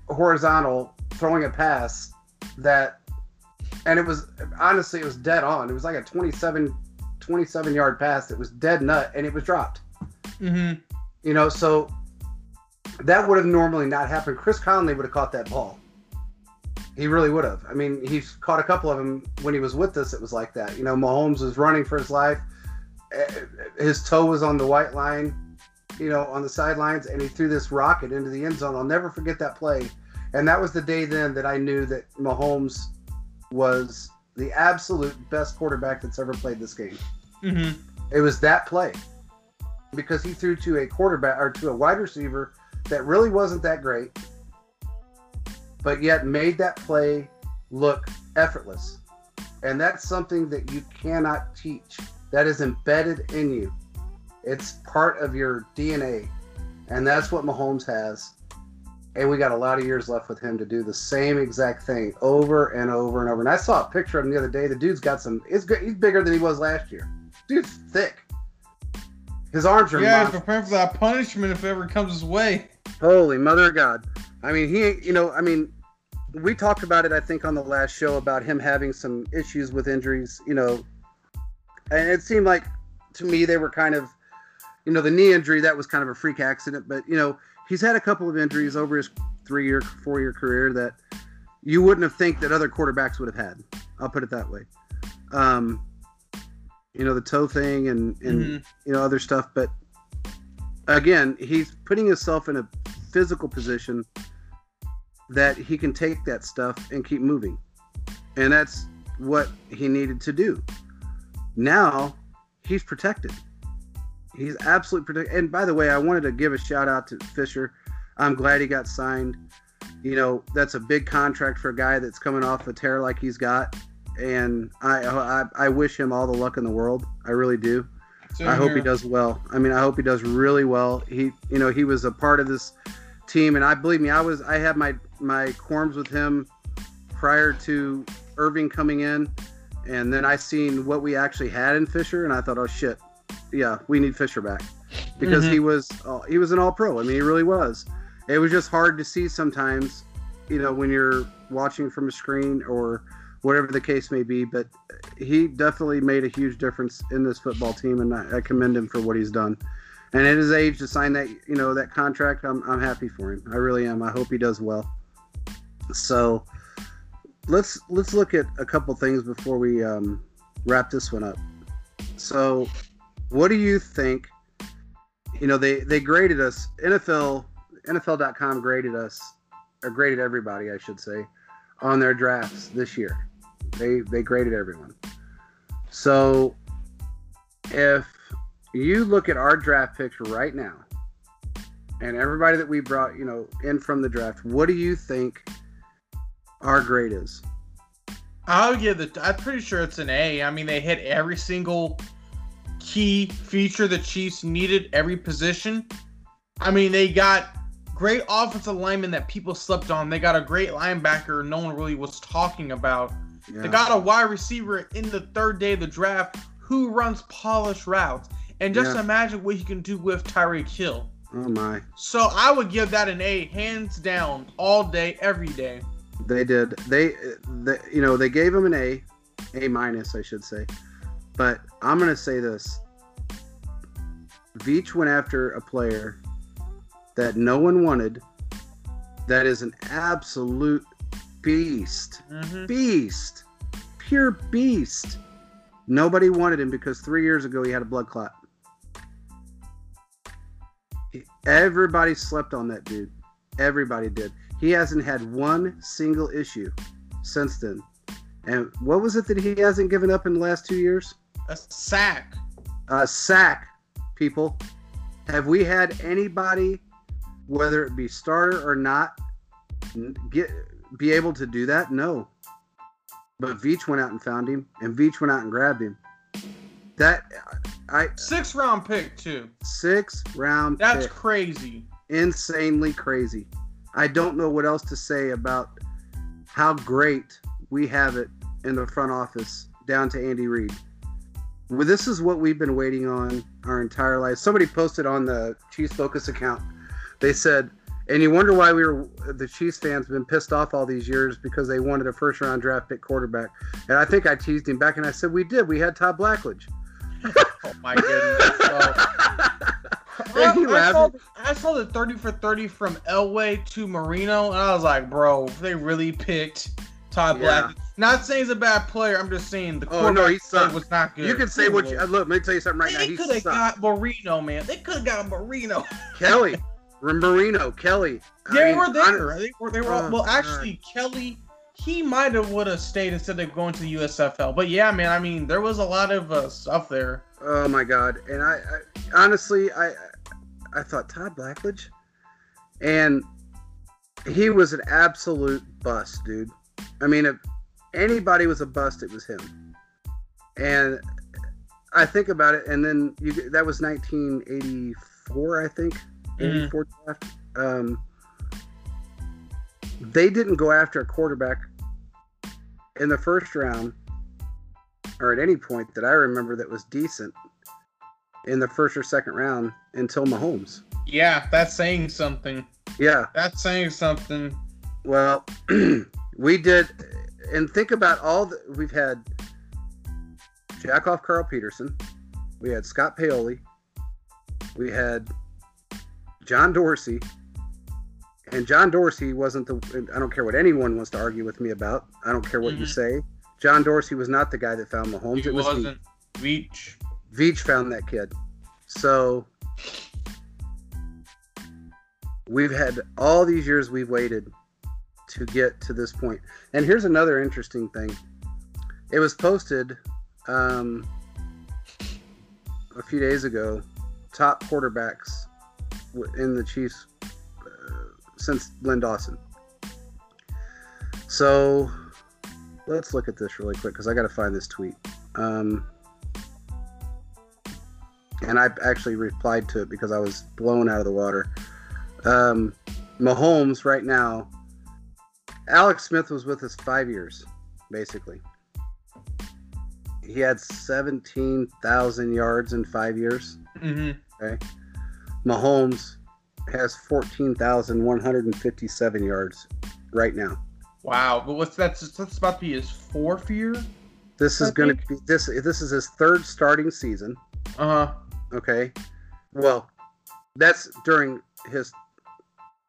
horizontal throwing a pass that and it was honestly it was dead on. It was like a 27 27 yard pass that was dead nut and it was dropped. Mhm. You know, so that would have normally not happened. Chris Conley would have caught that ball. He really would have. I mean, he's caught a couple of them when he was with us. It was like that. You know, Mahomes was running for his life. Eh, His toe was on the white line, you know, on the sidelines, and he threw this rocket into the end zone. I'll never forget that play. And that was the day then that I knew that Mahomes was the absolute best quarterback that's ever played this game. Mhm. It was that play because he threw to a quarterback or to a wide receiver that really wasn't that great, but yet made that play look effortless. And that's something that you cannot teach. That is embedded in you. It's part of your DNA. And that's what Mahomes has. And we got a lot of years left with him to do the same exact thing over and over and over. And I saw a picture of him the other day. The dude's got some. It's good. He's bigger than he was last year. Dude's thick. His arms are Yeah, he's monstrous. preparing for that punishment if it ever comes his way. Holy mother of God. I mean, he, you know, I mean, we talked about it, I think, on the last show about him having some issues with injuries, you know, and it seemed like to me they were kind of, you know, the knee injury, that was kind of a freak accident, but, you know, he's had a couple of injuries over his three year, four year career that you wouldn't have think that other quarterbacks would have had. I'll put it that way. Um, you know, the toe thing and, and Mhm. you know, other stuff, but again, he's putting himself in a physical position that he can take that stuff and keep moving. And that's what he needed to do. Now he's protected. He's absolutely protected. And by the way, I wanted to give a shout out to Fisher. I'm glad he got signed. You know, that's a big contract for a guy that's coming off a tear like he's got. And I, I, I wish him all the luck in the world. I really do. I hope he does well. I mean, I hope he does really well. He, you know, he was a part of this team, and I believe me, I was, I had my my qualms with him prior to Irving coming in, and then I seen what we actually had in Fisher, and I thought, oh shit, yeah, we need Fisher back because mm-hmm. he was uh, he was an All Pro. I mean, he really was. It was just hard to see sometimes, you know, when you're watching from a screen or whatever the case may be. But he definitely made a huge difference in this football team, and I, I commend him for what he's done. And at his age, to sign that you know that contract, I'm I'm happy for him. I really am. I hope he does well. So let's let's look at a couple things before we um, wrap this one up. So, what do you think? You know, they they graded us. NFL NFL.com graded us, or graded everybody, I should say, on their drafts this year. They they graded everyone. So if you look at our draft picks right now, and everybody that we brought, you know, in from the draft, what do you think our grade is? Oh, I'll give the. I'm pretty sure it's an A. I mean, they hit every single key feature the Chiefs needed, every position. I mean, they got great offensive lineman that people slept on. They got a great linebacker no one really was talking about. Yeah. They got a wide receiver in the third day of the draft who runs polished routes. And just yeah. imagine what he can do with Tyreek Hill. Oh my. So I would give that an A, hands down, all day, every day. They did. They, they you know, they gave him an A, A minus, I should say. But I'm gonna say this. Veach went after a player that no one wanted. That is an absolute beast. Mm-hmm. Beast. Pure beast. Nobody wanted him because three years ago he had a blood clot. Everybody slept on that dude. Everybody did. He hasn't had one single issue since then. And what was it that he hasn't given up in the last two years? A sack. A sack, people. Have we had anybody, whether it be starter or not, get be able to do that? No. But Veach went out and found him, and Veach went out and grabbed him. That I six round pick too. Six round. That's pick. crazy. Insanely crazy. I don't know what else to say about how great we have it in the front office down to Andy Reid. Well, this is what we've been waiting on our entire life. Somebody posted on the Chiefs Focus account. They said and you wonder why we were the Chiefs fans have been pissed off all these years because they wanted a first round draft pick quarterback. And I think I teased him back and I said we did. We had Todd Blackledge. oh my goodness. I, I, saw, I, saw, the 30 for 30 from Elway to Marino, and I was like, bro, they really picked Todd yeah. Black. Not saying he's a bad player. I'm just saying the oh no, he sucked. was not good. You can say what you look. Let me tell you something right they now. They could have got Marino, man. They could have got Marino. Kelly, Marino, Kelly. They I mean, were there. They were. They were. Uh, well, actually, uh, Kelly. He might have would have stayed instead of going to the USFL. But yeah, man. I mean, there was a lot of uh, stuff there. Oh my god! And I, I honestly, I, I thought Todd Blackledge, and he was an absolute bust, dude. I mean, if anybody was a bust, it was him. And I think about it, and then you, that was 1984, I think. 84 mm. draft. Um, they didn't go after a quarterback in the first round or at any point that I remember that was decent in the first or second round until Mahomes. Yeah, that's saying something. Yeah. That's saying something. Well, we did and think about all that we've had Jack off Carl Peterson, we had Scott Pioli, we had John Dorsey, and John Dorsey wasn't the. I don't care what anyone wants to argue with me about. I don't care what mm-hmm. you say. John Dorsey was not the guy that found Mahomes. He it was wasn't. Veach. Veach found that kid. So we've had all these years we've waited to get to this point. And here's another interesting thing. It was posted um, a few days ago. Top quarterbacks in the Chiefs uh, since Len Dawson. So let's look at this really quick because I got to find this tweet. Um, and I actually replied to it because I was blown out of the water. Um, Mahomes right now, Alex Smith was with us five years, basically. He had 17,000 yards in five years. Mm-hmm. Okay. Mahomes has 14,157 yards right now. Wow, but what's that's that's about to be his fourth year. This is going to be this. This is his third starting season. Uh huh. Okay. Well, that's during his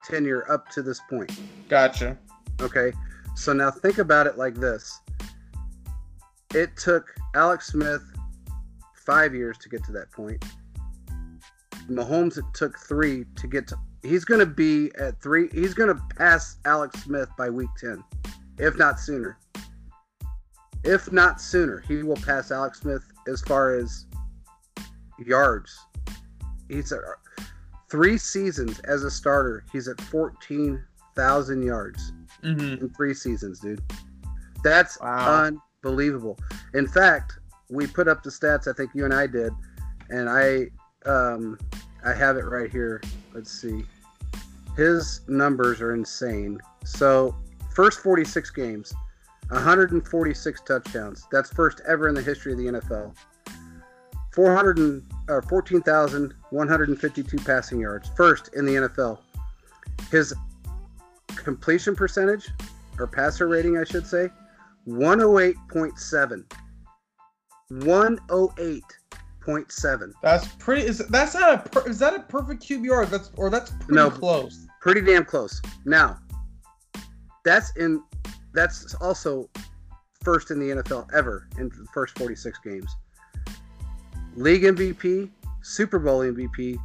tenure up to this point. Gotcha. Okay. So now think about it like this it took Alex Smith five years to get to that point. Mahomes, it took three to get to. He's going to be at three. He's going to pass Alex Smith by week 10, if not sooner. If not sooner, he will pass Alex Smith as far as yards. He's at three seasons as a starter. He's at 14,000 yards Mm-hmm. in three seasons, dude. That's Wow. unbelievable. In fact, we put up the stats. I think you and I did, and I um, I have it right here. Let's see. His numbers are insane. So, first 46 games, 146 touchdowns. That's first ever in the history of the NFL. 400 or 14,152 passing yards. First in the NFL. His completion percentage or passer rating, I should say, 108.7. 108.7. That's pretty. Is that's not a per, is that a perfect QBR? That's or that's pretty No. close. Pretty damn close. Now, that's in that's also first in the NFL ever in the first 46 games. League MVP, Super Bowl MVP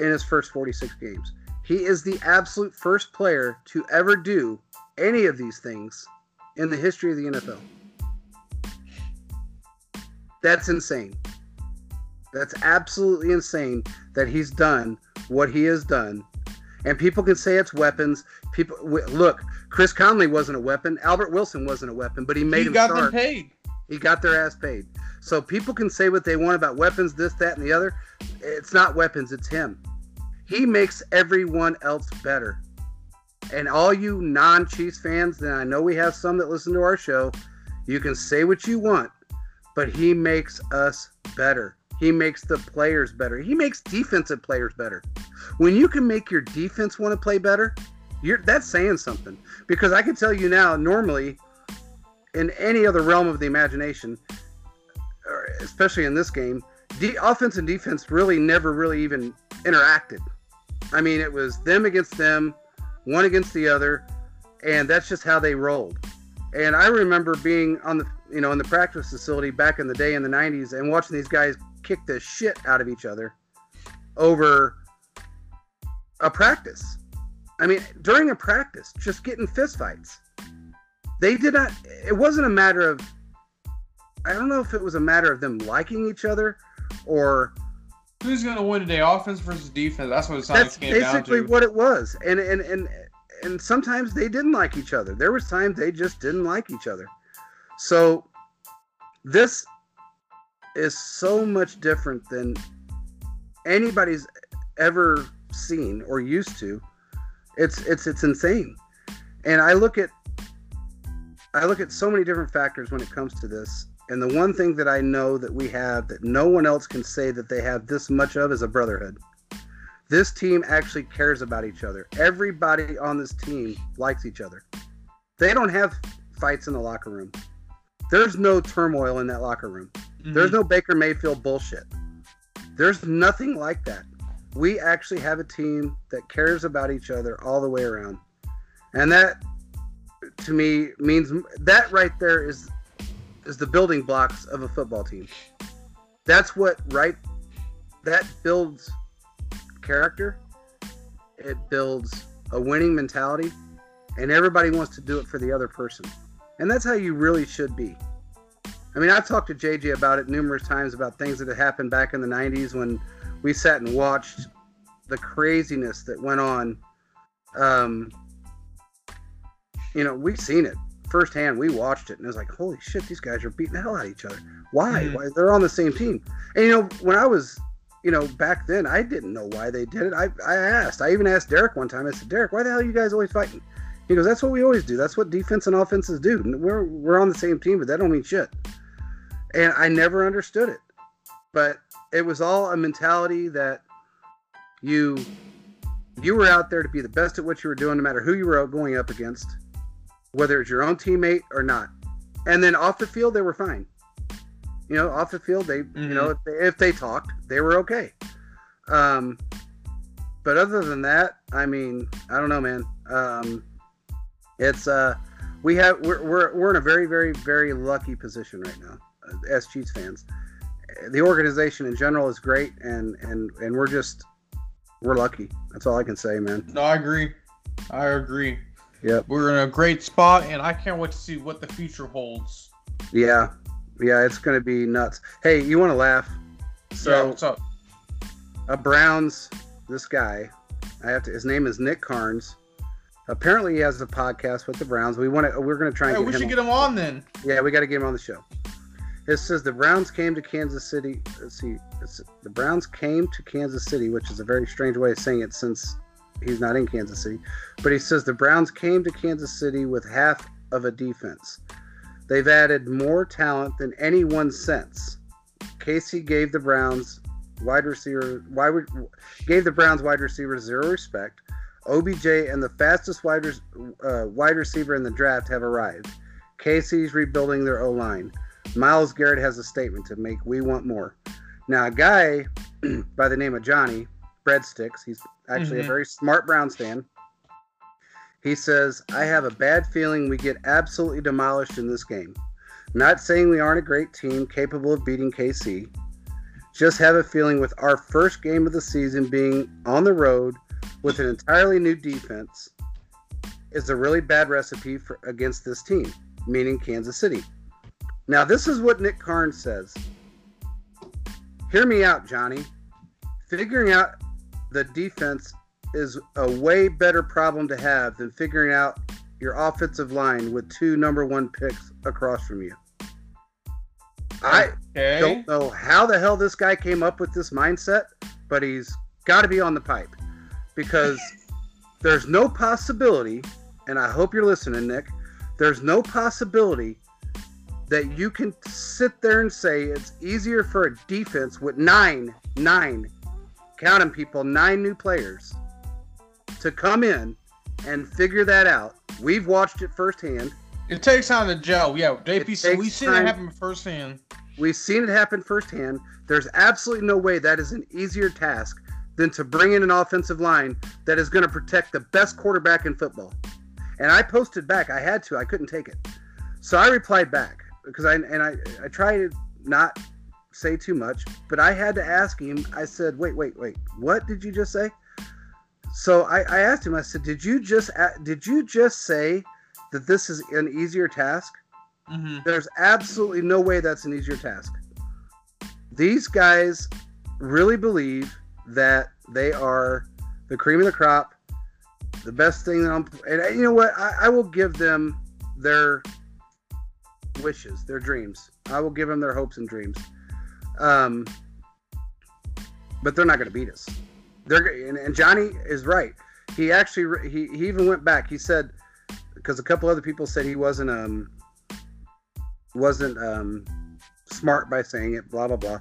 in his first 46 games. He is the absolute first player to ever do any of these things in the history of the NFL. That's insane. That's absolutely insane that he's done what he has done. And people can say it's weapons. People w- look, Chris Conley wasn't a weapon. Albert Wilson wasn't a weapon, but he made he him got start. them paid. He got their ass paid. So people can say what they want about weapons, this, that, and the other. It's not weapons, it's him. He makes everyone else better. And all you non Chiefs fans, and I know we have some that listen to our show, you can say what you want, but he makes us better. He makes the players better. He makes defensive players better. When you can make your defense want to play better, you're that's saying something. Because I can tell you now, normally, in any other realm of the imagination, especially in this game, the offense and defense really never really even interacted. I mean, it was them against them, one against the other, and that's just how they rolled. And I remember being on the you know in the practice facility back in the day in the 90s and watching these guys kick the shit out of each other over a practice. I mean, during a practice, just getting fistfights. They did not. It wasn't a matter of. I don't know if it was a matter of them liking each other, or Who's gonna win today? Offense versus defense. That's what it sounded that's came down basically to. what it was. And and and and sometimes they didn't like each other. There was times they just didn't like each other. So this is so much different than anybody's ever seen or used to. It's it's it's insane. And I look at I look at so many different factors when it comes to this. And the one thing that I know that we have that no one else can say that they have this much of is a brotherhood. This team actually cares about each other. Everybody on this team likes each other. They don't have fights in the locker room. There's no turmoil in that locker room. Mhm. There's no Baker Mayfield bullshit. There's nothing like that. We actually have a team that cares about each other all the way around. And that to me means that right there is is the building blocks of a football team. That's what right that builds character. It builds a winning mentality and everybody wants to do it for the other person. And that's how you really should be. I mean, I've talked to JJ about it numerous times about things that had happened back in the 90s when we sat and watched the craziness that went on. Um, you know, we've seen it firsthand. We watched it and it was like, holy shit, these guys are beating the hell out of each other. Why? Mhm. Why they're on the same team? And you know, when I was, you know, back then, I didn't know why they did it. I I asked. I even asked Derek one time. I said, Derek, why the hell are you guys always fighting? He goes, that's what we always do. That's what defense and offenses do. We're we're on the same team, but that don't mean shit. And I never understood it. But it was all a mentality that you you were out there to be the best at what you were doing, no matter who you were going up against, whether it's your own teammate or not. And then off the field, they were fine. You know, off the field, they you know if they, if they talked, they were okay. Um, but other than that, I mean, I don't know, man. Um, it's uh, we have we're, we're we're in a very very very lucky position right now as Chiefs fans. The organization in general is great, and and and we're just we're lucky. That's all I can say, man. No, I agree. I agree. Yep. We're in a great spot, and I can't wait to see what the future holds. Yeah, yeah, it's gonna be nuts. Hey, you want to laugh? yeah, So what's up? a Browns, this guy, I have to. His name is Nick Carnes. Apparently, he has a podcast with the Browns. We want to. We're gonna try and Hey, get we him. should get him on then. Yeah, we got to get him on the show. It says the Browns came to Kansas City. Let's see. The Browns came to Kansas City, which is a very strange way of saying it since he's not in Kansas City. But he says the Browns came to Kansas City with half of a defense. They've added more talent than anyone since. Casey gave the Browns wide receiver wide, gave the Browns wide receiver zero respect. OBJ and the fastest wide, uh, wide receiver in the draft have arrived. Casey's rebuilding their O line. Myles Garrett has a statement to make. We want more. Now, a guy by the name of Johnny Breadsticks, he's actually a Mhm. very smart Browns fan. He says, I have a bad feeling we get absolutely demolished in this game. Not saying we aren't a great team capable of beating KC. Just have a feeling with our first game of the season being on the road with an entirely new defense is a really bad recipe for against this team, meaning Kansas City. Now, this is what Nick Carnes says. Hear me out, Johnny. Figuring out the defense is a way better problem to have than figuring out your offensive line with two number one picks across from you. I Okay. don't know how the hell this guy came up with this mindset, but he's got to be on the pipe because there's no possibility, and I hope you're listening, Nick. There's no possibility that you can sit there and say it's easier for a defense with nine, nine, count 'em, people, nine new players to come in and figure that out. We've watched it firsthand. It takes time to gel. Yeah, JPC, we takes seen time. it happen firsthand. We've seen it happen firsthand. There's absolutely no way that is an easier task than to bring in an offensive line that is going to protect the best quarterback in football. And I posted back. I had to. I couldn't take it. So I replied back because I and I I try to not say too much, but I had to ask him. I said, "Wait, wait, wait. What did you just say?" So I, I asked him. I said, "Did you just did you just say that this is an easier task?" hmm There's absolutely no way that's an easier task. These guys really believe that they are the cream of the crop, the best thing that I'm. And you know what? I, I will give them their wishes, their dreams. I will give them their hopes and dreams. Um, but they're not going to beat us. They're and, and Johnny is right. He actually he, he even went back. He said because a couple other people said he wasn't um wasn't um, smart by saying it, blah, blah, blah.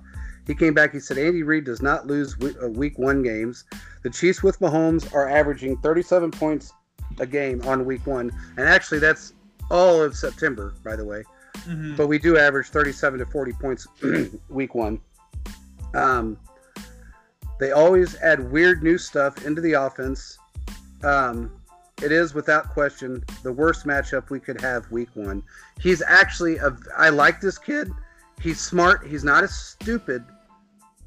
He came back. He said Andy Reid does not lose uh, week one games. The Chiefs with Mahomes are averaging 37 points a game on week one. And actually, that's all of September, by the way. Hmm But we do average 37 to 40 points week one. Um, they always add weird new stuff into the offense. Um, it is without question the worst matchup we could have week one. He's actually a. I like this kid. He's smart. He's not a stupid,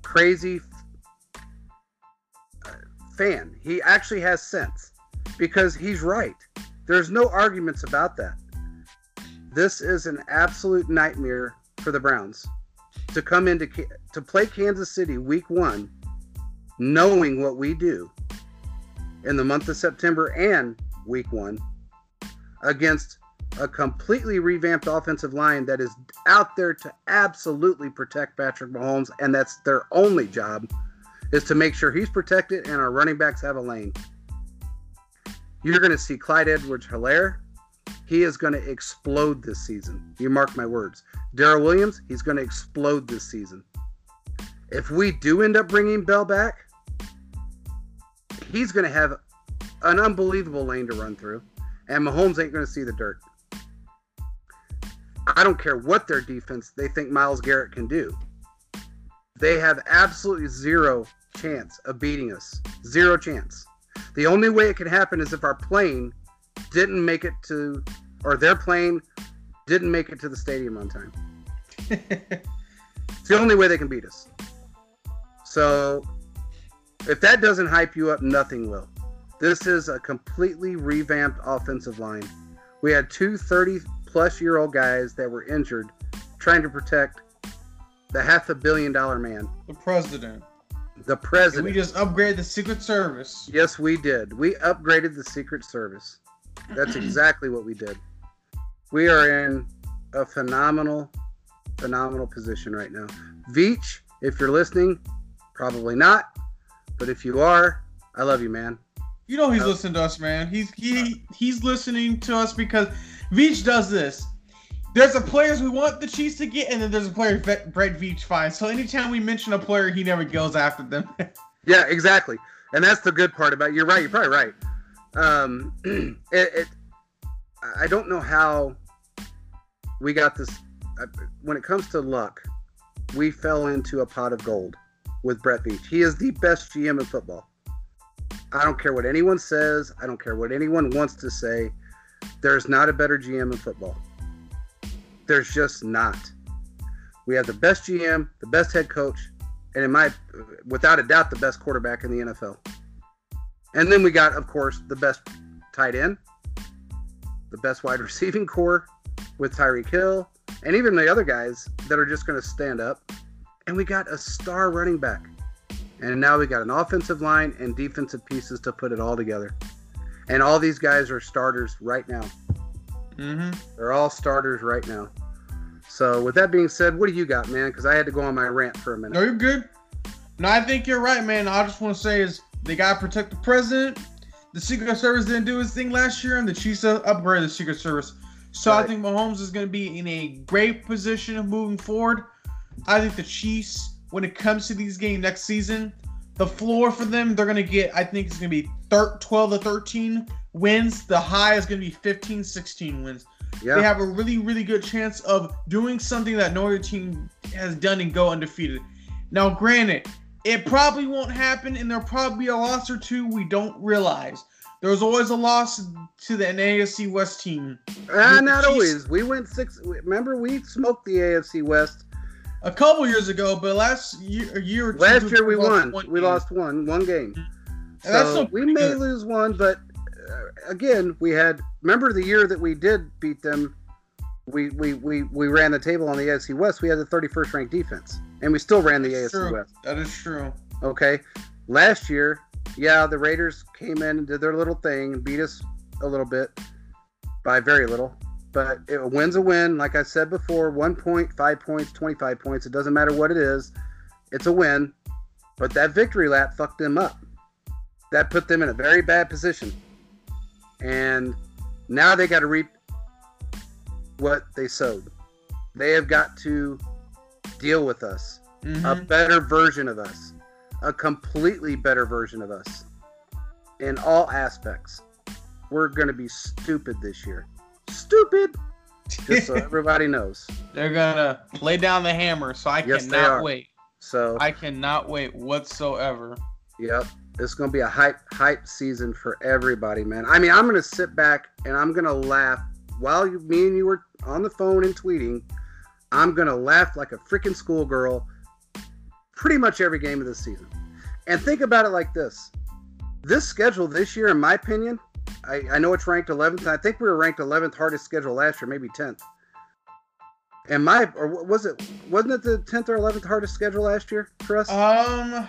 crazy uh, fan. He actually has sense because he's right. There's no arguments about that. This is an absolute nightmare for the Browns to come into to play Kansas City week one, knowing what we do in the month of September and week one against a completely revamped offensive line that is out there to absolutely protect Patrick Mahomes, and that's their only job is to make sure he's protected and our running backs have a lane. You're going to see Clyde Edwards Helaire. He is going to explode this season. You mark my words. Darrel Williams, he's going to explode this season. If we do end up bringing Bell back, he's going to have an unbelievable lane to run through, and Mahomes ain't going to see the dirt. I don't care what their defense they think Myles Garrett can do. They have absolutely zero chance of beating us. Zero chance. The only way it can happen is if our plane didn't make it to, or their plane didn't make it to the stadium on time. it's the only way they can beat us. So if that doesn't hype you up, nothing will. This is a completely revamped offensive line. We had two 30 plus year old guys that were injured trying to protect the half a billion dollar man. The president. The president. And we just upgraded the Secret Service. Yes, we did. We upgraded the Secret Service. That's exactly what we did. We are in a phenomenal, phenomenal position right now. Veach, if you're listening, probably not. But if you are, I love you, man. You know he's uh, listening to us, man. He's he he's listening to us because Veach does this. There's a players we want the Chiefs to get, and then there's a player Brett Veach finds. So anytime we mention a player, he never goes after them. yeah, exactly, and that's the good part about. It. You're right. You're probably right. Um, it, it, I don't know how we got this. When it comes to luck, we fell into a pot of gold with Brett Veach. He is the best GM in football. I don't care what anyone says. I don't care what anyone wants to say. There's not a better GM in football. There's just not. We have the best GM, the best head coach, and in my, without a doubt, the best quarterback in the NFL. And then we got, of course, the best tight end, the best wide receiving corps with Tyreek Hill, and even the other guys that are just going to stand up. And we got a star running back. And now we got an offensive line and defensive pieces to put it all together. And all these guys are starters right now. Mm-hmm. They're all starters right now. So, with that being said, what do you got, man? Because I had to go on my rant for a minute. No, you're good. No, I think you're right, man. I just want to say is they got to protect the president. The Secret Service didn't do his thing last year, and the Chiefs upgraded the Secret Service. So right. I think Mahomes is going to be in a great position of moving forward. I think the Chiefs, when it comes to these games next season, the floor for them, they're going to get, I think it's going to be 12 to 13 wins. The high is going to be 15, 16 wins. Yeah. They have a really, really good chance of doing something that no other team has done and go undefeated. Now, granted, it probably won't happen, and there'll probably be a loss or two we don't realize. There's always a loss to the AFC West team. Uh, not always. We went six. Remember, we smoked the AFC West a couple years ago, but last year, a year or two. Last year we won. We lost one, one game. So we may good. lose one, but uh, again, we had. Remember the year that we did beat them? We we we we ran the table on the AFC West. We had the 31st ranked defense, and we still ran the AFC true. West. That is true. Okay, last year, yeah, the Raiders came in and did their little thing and beat us a little bit by very little but it, a win's a win. Like I said before, one point, five points, 25 points. It doesn't matter what it is. It's a win. But that victory lap fucked them up. That put them in a very bad position. And now they got to reap what they sowed. They have got to deal with us. Mm-hmm. A better version of us. A completely better version of us. In all aspects. We're going to be stupid this year stupid. Just so everybody knows. They're gonna lay down the hammer, so I yes, cannot wait. So I cannot wait whatsoever. Yep. It's gonna be a hype hype season for everybody, man. I mean, I'm gonna sit back and I'm gonna laugh while you, me and you were on the phone and tweeting. I'm gonna laugh like a freaking schoolgirl pretty much every game of the season. And think about it like this: this schedule this year, in my opinion, I, I know it's ranked 11th. I think we were ranked 11th hardest schedule last year, maybe 10th. And my, or was it, wasn't it the 10th or 11th hardest schedule last year for us? Um,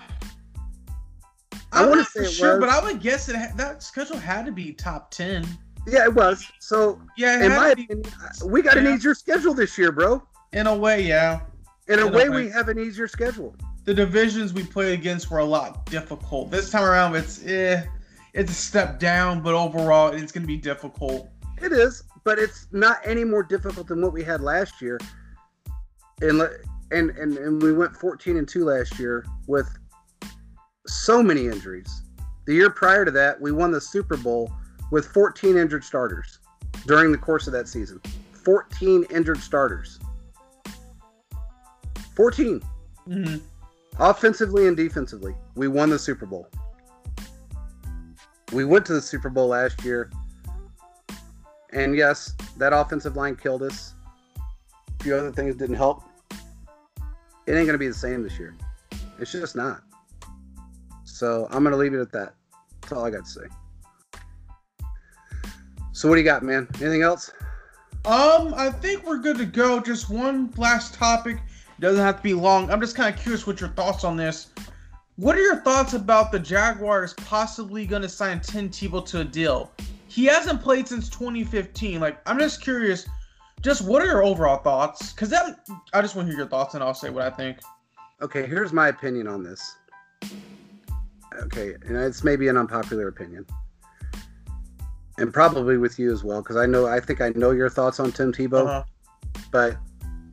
I want to say sure, was. but I would guess that that schedule had to be top 10. Yeah, it was. So, Yeah, in my opinion, we got an Yeah. easier schedule this year, bro. in a way, yeah. In a In a way, way. we have an easier schedule. The divisions we played against were a lot difficult. This time around, it's eh, it's a step down, but overall, it's gonna be difficult. It is, but it's not any more difficult than what we had last year. And and and, and we went 14 and 2 last year with so many injuries. The year prior to that, we won the Super Bowl with 14 injured starters during the course of that season. 14 injured starters. 14 Mm-hmm. offensively and defensively. We won the Super Bowl. We went to the Super Bowl last year. And yes, that offensive line killed us. A few other things didn't help. It ain't going to be the same this year. It's just not. So I'm going to leave it at that. That's all I got to say. So what do you got, man? Anything else? Um, I think we're good to go. Just one last topic. Doesn't have to be long. I'm just kind of curious what your thoughts on this. What are your thoughts about the Jaguars possibly going to sign Tim Tebow to a deal? He hasn't played since 2015. Like, I'm just curious. Just what are your overall thoughts? Because I just want to hear your thoughts, and I'll say what I think. Okay, here's my opinion on this. Okay, and it's maybe an unpopular opinion, and probably with you as well, because I know I think I know your thoughts on Tim Tebow, Uh-huh. but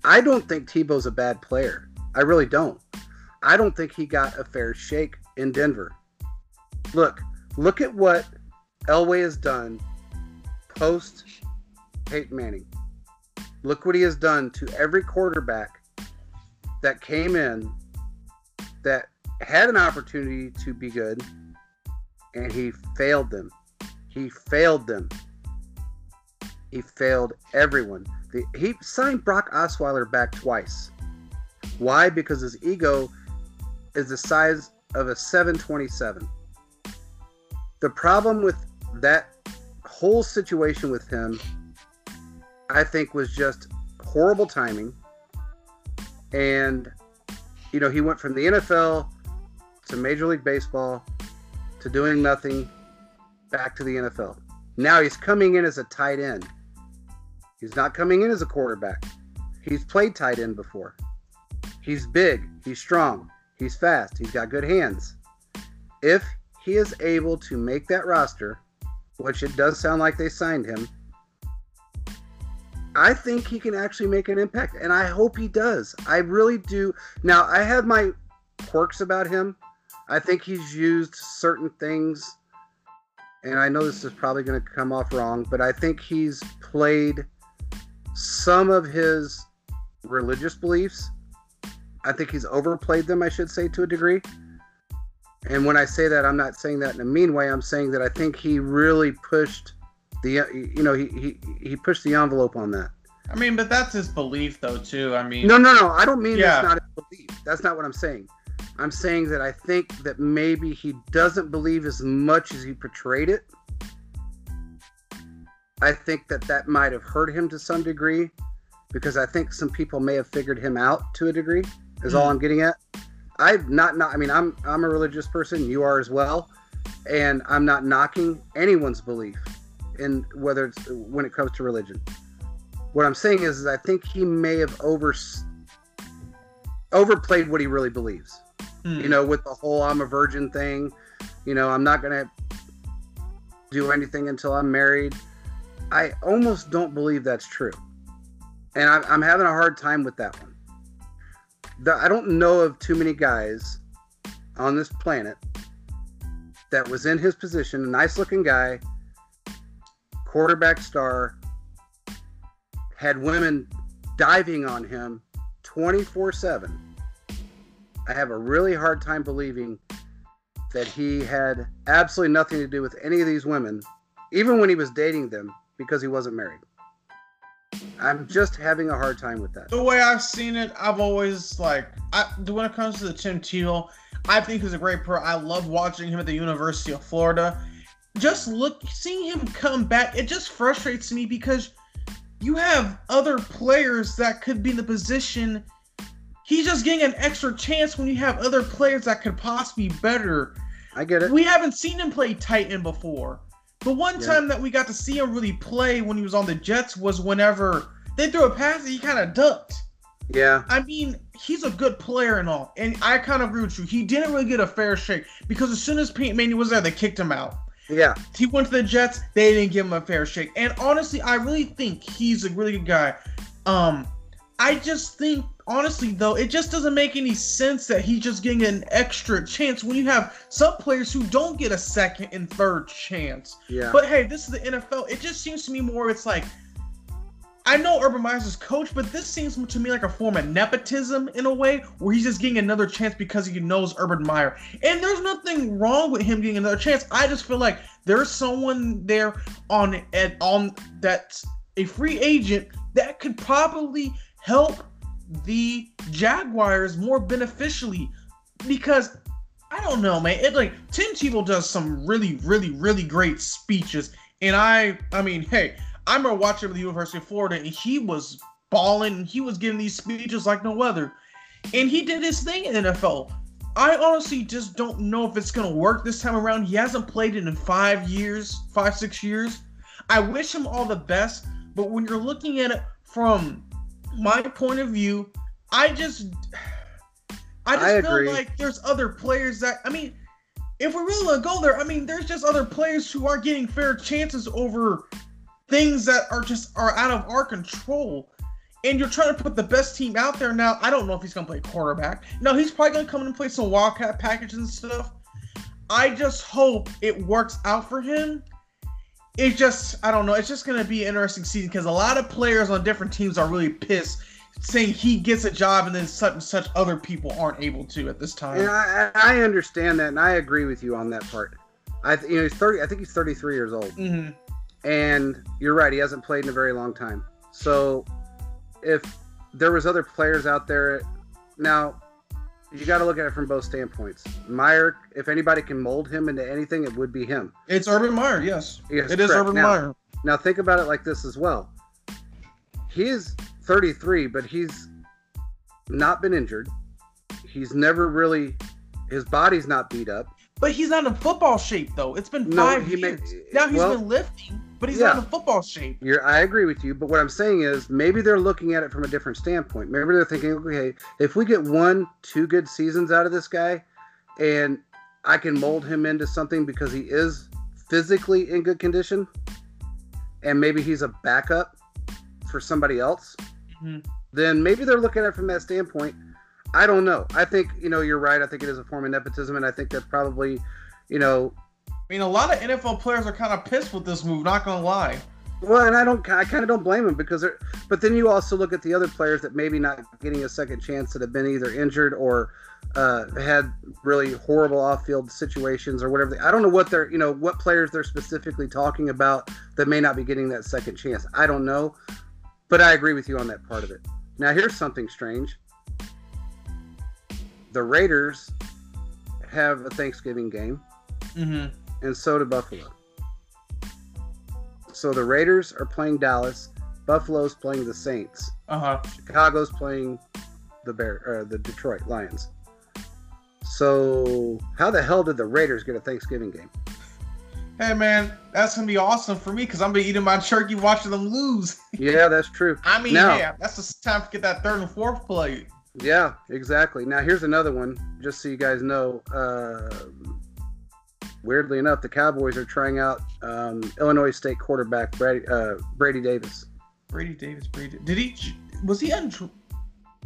I don't think Tebow's a bad player. I really don't. I don't think he got a fair shake in Denver. Look, look at what Elway has done post Peyton Manning. Look what he has done to every quarterback that came in that had an opportunity to be good and he failed them. He failed them. He failed everyone. The, he signed Brock Osweiler back twice. Why? Because his ego is the size of a 727. The problem with that whole situation with him, I think, was just horrible timing. And, you know, he went from the NFL to Major League Baseball to doing nothing back to the NFL. Now he's coming in as a tight end. He's not coming in as a quarterback. He's played tight end before. He's big, he's strong, he's fast, he's got good hands. If he is able to make that roster, which it does sound like they signed him, I think he can actually make an impact, and I hope he does. I really do. Now, I have my quirks about him. I think he's used certain things, and I know this is probably going to come off wrong, but I think he's played some of his religious beliefs. I think he's overplayed them, I should say, to a degree. And when I say that, I'm not saying that in a mean way. I'm saying that I think he really pushed the, you know, he he, he pushed the envelope on that. I mean, but that's his belief, though, too. I mean, No, no, no. I don't mean Yeah. that's not his belief. That's not what I'm saying. I'm saying that I think that maybe he doesn't believe as much as he portrayed it. I think that that might have hurt him to some degree because I think some people may have figured him out to a degree. Is all Hmm. I'm getting at. I've not not. I mean, I'm I'm a religious person. You are as well, and I'm not knocking anyone's belief in whether it's when it comes to religion. What I'm saying is, is I think he may have over overplayed what he really believes. Hmm. You know, with the whole "I'm a virgin" thing. You know, I'm not gonna do anything until I'm married. I almost don't believe that's true, and I'm, I'm having a hard time with that one. The, I don't know of too many guys on this planet that was in his position, a nice-looking guy, quarterback star, had women diving on him 24 7. I have a really hard time believing that he had absolutely nothing to do with any of these women, even when he was dating them, because he wasn't married. I'm just having a hard time with that. the way I've seen it, I've always like I when it comes to the Tim Tebow, I think he's a great pro. I love watching him at the University of Florida. Just look seeing him come back, it just frustrates me because you have other players that could be in the position. He's just getting an extra chance when you have other players that could possibly be better. I get it. We haven't seen him play tight end before. The one Yeah. time that we got to see him really play when he was on the Jets was whenever they threw a pass and he kind of ducked. Yeah, I mean, he's a good player and all, and I kind of agree with you. He didn't really get a fair shake because as soon as Peyton Manning was there, they kicked him out. yeah, He went to the Jets, they didn't give him a fair shake. And honestly, I really think he's a really good guy. Um, I just think, honestly, though, it just doesn't make any sense that he's just getting an extra chance when you have some players who don't get a second and third chance. yeah. But hey, this is the NFL. It just seems to me more it's like I know Urban Meyer's his coach, but this seems to me like a form of nepotism in a way where he's just getting another chance because he knows Urban Meyer. And there's nothing wrong with him getting another chance. I just feel like there's someone there on and on that's a free agent that could probably help the Jaguars more beneficially because I don't know, man. It like Tim Tebow does some really, really, really great speeches, and I, I mean, hey, I remember watching him at the University of Florida, and he was balling, and he was giving these speeches like no other, and he did his thing in NFL. I honestly just don't know if it's gonna work this time around. He hasn't played it in five years, five, six years. I wish him all the best, but when you're looking at it from my point of view, I just I just I feel agree. like there's other players that I mean, if we're really to go there, I mean, there's just other players who aren't getting fair chances over things that are just are out of our control. And you're trying to put the best team out there now. I don't know if he's gonna play quarterback. No, he's probably gonna come in and play some wildcat packages and stuff. I just hope it works out for him. It just, I don't know. It's just gonna be an interesting season because a lot of players on different teams are really pissed, saying he gets a job and then such and such other people aren't able to at this time. And I, I understand that, and I agree with you on that part. I you know, he's thirty. I think he's thirty-three years old, hmm and you're right. He hasn't played in a very long time. So, if there was other players out there, now you got to look at it from both standpoints. Meyer, if anybody can mold him into anything, it would be him. It's Urban Meyer, yes. Yes, it is correct. Urban Now- Meyer. Now think about it like this as well. He is 33, but he's not been injured. He's never really his body's not beat up. But he's not in football shape though. It's been No, five he may- years. now he's well- been lifting, but he's Yeah. not in football shape. You're, I agree with you, but what I'm saying is maybe they're looking at it from a different standpoint. Maybe they're thinking, okay, if we get one, two good seasons out of this guy, and I can mold him into something because he is physically in good condition, and maybe he's a backup for somebody else, Mhm. then maybe they're looking at it from that standpoint. I don't know. I think you know you're right. I think it is a form of nepotism, and I think that probably, you know, I mean, a lot of NFL players are kind of pissed with this move. Not gonna lie. Well, and I don't, I kind of don't blame him because they're, but then you also look at the other players that maybe not getting a second chance that have been either injured or uh, had really horrible off-field situations or whatever. I don't know what they're, you know, what players they're specifically talking about that may not be getting that second chance. I don't know, but I agree with you on that part of it. Now, here's something strange. The Raiders have a Thanksgiving game, Mm-hmm. And so do Buffalo. So the Raiders are playing Dallas, Buffalo's playing the Saints, Uh huh. Chicago's playing the Bear, uh, the Detroit Lions. So how the hell did the Raiders get a Thanksgiving game? Hey man, that's gonna be awesome for me because I'm gonna be eating my turkey watching them lose. Yeah, that's true. I mean, Now- yeah, that's the time to get that third and fourth play. Yeah, exactly. Now here's another one, just so you guys know. Uh, weirdly enough, the Cowboys are trying out um, Illinois State quarterback Brady, uh, Brady Davis. Brady Davis, Brady. Did he? Was he on?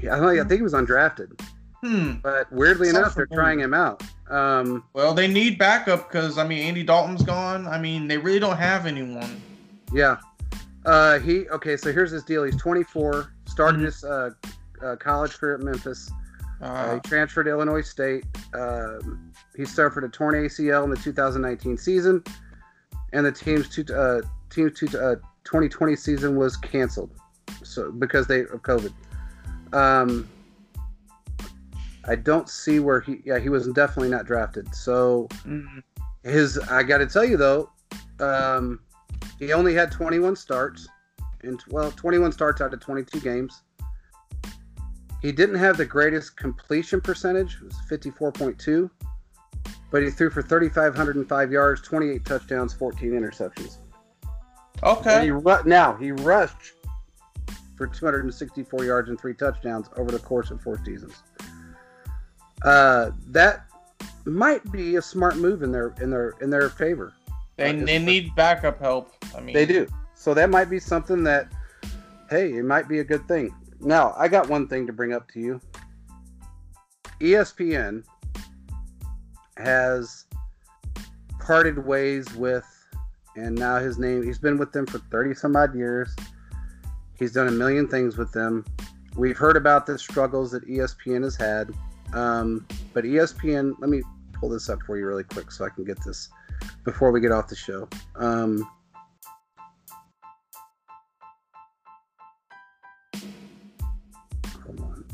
Yeah, I, don't, I think he was undrafted, Hmm. but weirdly Sounds enough, they're familiar. trying him out. Um, Well, they need backup because I mean, Andy Dalton's gone. I mean, they really don't have anyone. Yeah. Uh, he okay. So here's his deal. He's 24. Started Mhm. his uh, uh, college career at Memphis. Uh, Uh, he transferred to Illinois State. Um, he suffered a torn ACL in the 2019 season, and the team's two, uh, team two, uh, 2020 season was canceled. So because they of COVID. Um, I don't see where he. Yeah, he was definitely not drafted. So mm, his I got to tell you though, um, he only had 21 starts, and well, 21 starts out of 22 games. He didn't have the greatest completion percentage, it was 54.2, but he threw for 3,505 yards, 28 touchdowns, 14 interceptions. Okay. he ru- now he rushed for 264 yards and three touchdowns over the course of four seasons. Uh, that might be a smart move in their in their in their favor. They, Uh, they need backup help. I mean, They do. So that might be something that, hey, it might be a good thing. Now, I got one thing to bring up to you. ESPN has parted ways with, and now his name, he's been with them for 30 some odd years. He's done a million things with them. We've heard about the struggles that ESPN has had. Um, but ESPN, let me pull this up for you really quick so I can get this before we get off the show. Um, hold on.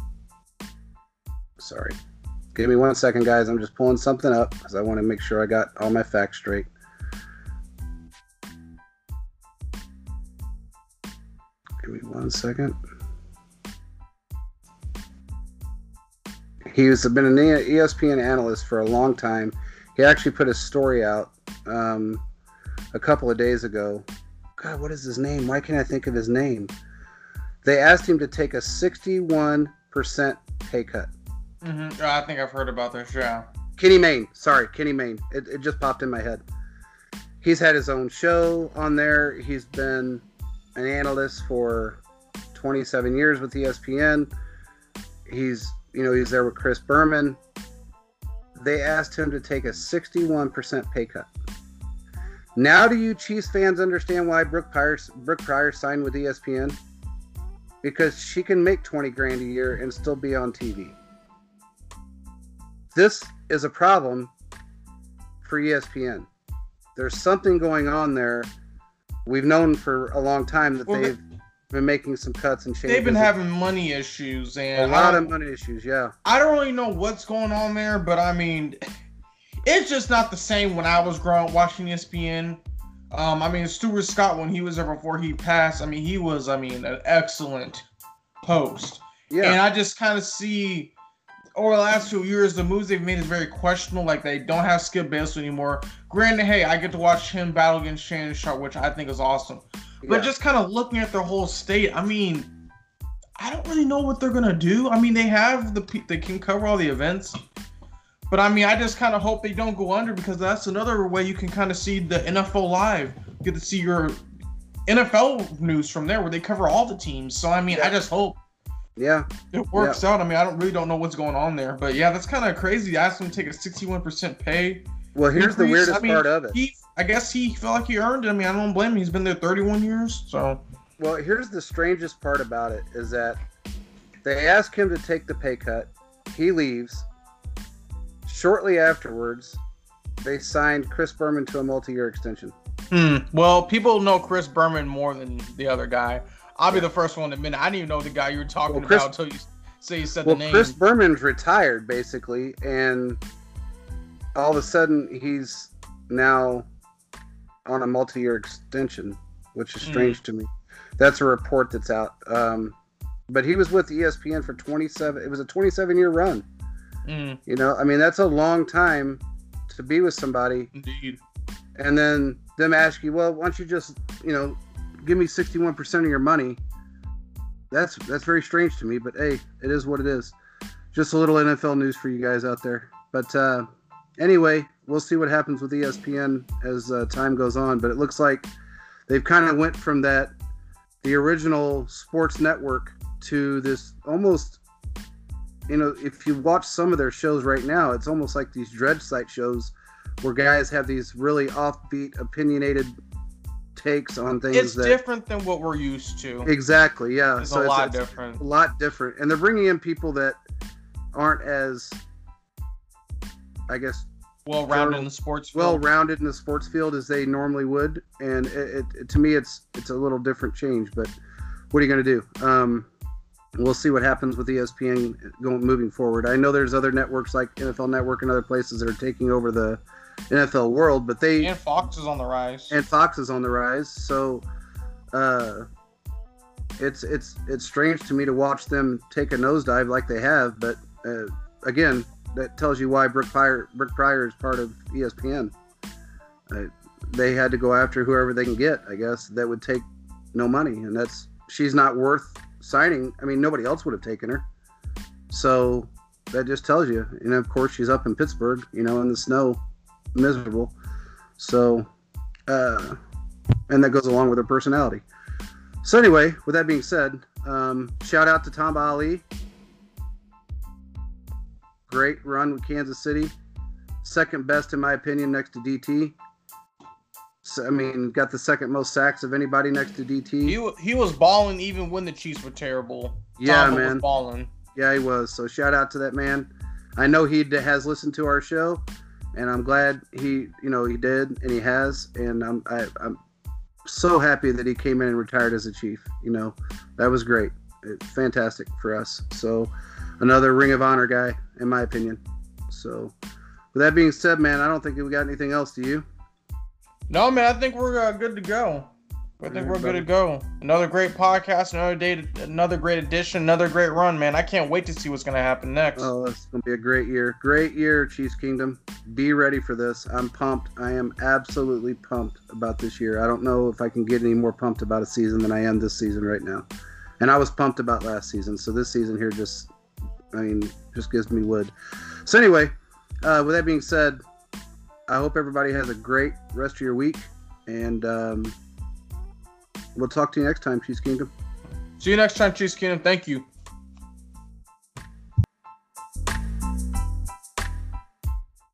Sorry. Give me one second, guys. I'm just pulling something up because I want to make sure I got all my facts straight. Give me one second. He's been an ESPN analyst for a long time. He actually put a story out um, a couple of days ago. God, what is his name? Why can't I think of his name? They asked him to take a 61% pay cut. Mhm. I think I've heard about this. Yeah. Kenny Mayne. Sorry, Kenny Mayne. It, it just popped in my head. He's had his own show on there. He's been an analyst for 27 years with ESPN. He's, you know, he's there with Chris Berman. They asked him to take a 61% pay cut. Now, do you Chiefs fans understand why Brooke Pryor, Brooke Pryor signed with ESPN? Because she can make 20 grand a year and still be on TV this is a problem for ESPN. There's something going on there. We've known for a long time that Well, they've been making some cuts and changes. They've been having money issues, and a lot of money issues. Yeah, I don't really know what's going on there, but I mean, it's just not the same when I was growing up watching ESPN. Um, I mean, Stuart Scott when he was there before he passed. I mean, he was, I mean, an excellent host. yeah, And I just kind of see over the last few years, the moves they've made is very questionable. Like they don't have Skip Bayless anymore. Granted, hey, I get to watch him battle against Shannon Sharpe, which I think is awesome. But yeah. just kind of looking at their whole state, I mean, I don't really know what they're gonna do. I mean, they have the they can cover all the events, but I mean, I just kind of hope they don't go under because that's another way you can kind of see the NFL live. You get to see your NFL news from there, where they cover all the teams. So I mean, I just hope yeah, it works out. I mean, I don't really don't know what's going on there, but yeah, that's kind of crazy. I asked him to take a sixty-one percent pay. Well, here's the increase. weirdest I mean, part of it. He, I guess he felt like he earned it. I mean, I don't blame him. He's been there thirty-one years, so. Well, here's the strangest part about it is that they ask him to take the pay cut. He leaves. Shortly afterwards, they signed Chris Berman to a multi-year extension. Hmm. Well, people know Chris Berman more than the other guy. I'll be the first one to admit it. I didn't even know the guy you were talking Well, Chris- about until you say you said Well, the name. Chris Berman's retired basically, and all of a sudden he's now on a multi-year extension, which is strange to me. That's a report that's out. Um, but he was with ESPN for 27. It was a 27-year run. Hmm, You know, I mean that's a long time to be with somebody, indeed. and then them ask you, well, why don't you just, you know, give me 61% of your money? That's that's very strange to me, but hey, it is what it is. Just a little NFL news for you guys out there. But uh, anyway, we'll see what happens with ESPN as uh, time goes on. But it looks like they've kind of went from that the original sports network to this almost you know if you watch some of their shows right now it's almost like these dredge site shows where guys have these really offbeat opinionated takes on things It's that different than what we're used to. exactly yeah. It's so a lot it's, different. a lot different. And they're bringing in people that aren't as i guess Well rounded in the sports Well rounded in the sports field as they normally would. And it, it, to me it's it's a little different change but what are you going to do? Um we'll see what happens with espn going moving forward. I know there's other networks like nfl network and other places that are taking over the nfl world but they and Fox is on the rise. and Fox is on the rise. So uh, it's it's it's strange to me to watch them take a nosedive like they have. But uh, again, that tells you why Brooke Pryor, Brooke Pryor is part of ESPN. Uh, they had to go after whoever they can get, I guess, that would take no money, and that's she's not worth signing. I mean, nobody else would have taken her. So that just tells you. And of course, she's up in Pittsburgh, you know, in the snow, miserable. So, uh, and that goes along with her personality. So anyway, with that being said, um, shout out to Tamba Hali. Great run with Kansas City. Second best in my opinion, next to DT. So, I mean, got the second most sacks of anybody next to DT. He he was balling even when the Chiefs were terrible. Yeah, Tomlin man. Was balling. Yeah, he was. So shout out to that man. I know he has listened to our show, and I'm glad he, you know, he did, and he has, and I'm I, I'm so happy that he came in and retired as a chief. You know, that was great, It's fantastic for us. So another Ring of Honor guy, in my opinion. So with that being said, man, I don't think we got anything else. Do you? No, man, I think we're uh, good to go. I think we're good to go. Another great podcast, another day, another great edition, another great run, man. I can't wait to see what's gonna happen next. Oh, it's gonna be a great year. Great year, Chiefs Kingdom. Be ready for this. I'm pumped. I am absolutely pumped about this year. I don't know if I can get any more pumped about a season than I am this season right now. And I was pumped about last season, so this season here just, I mean, just gives me wood. So anyway, uh, with that being said, I hope everybody has a great rest of your week, and um, we'll talk to you next time, Chiefs Kingdom. See you next time, Chiefs Kingdom. Thank you.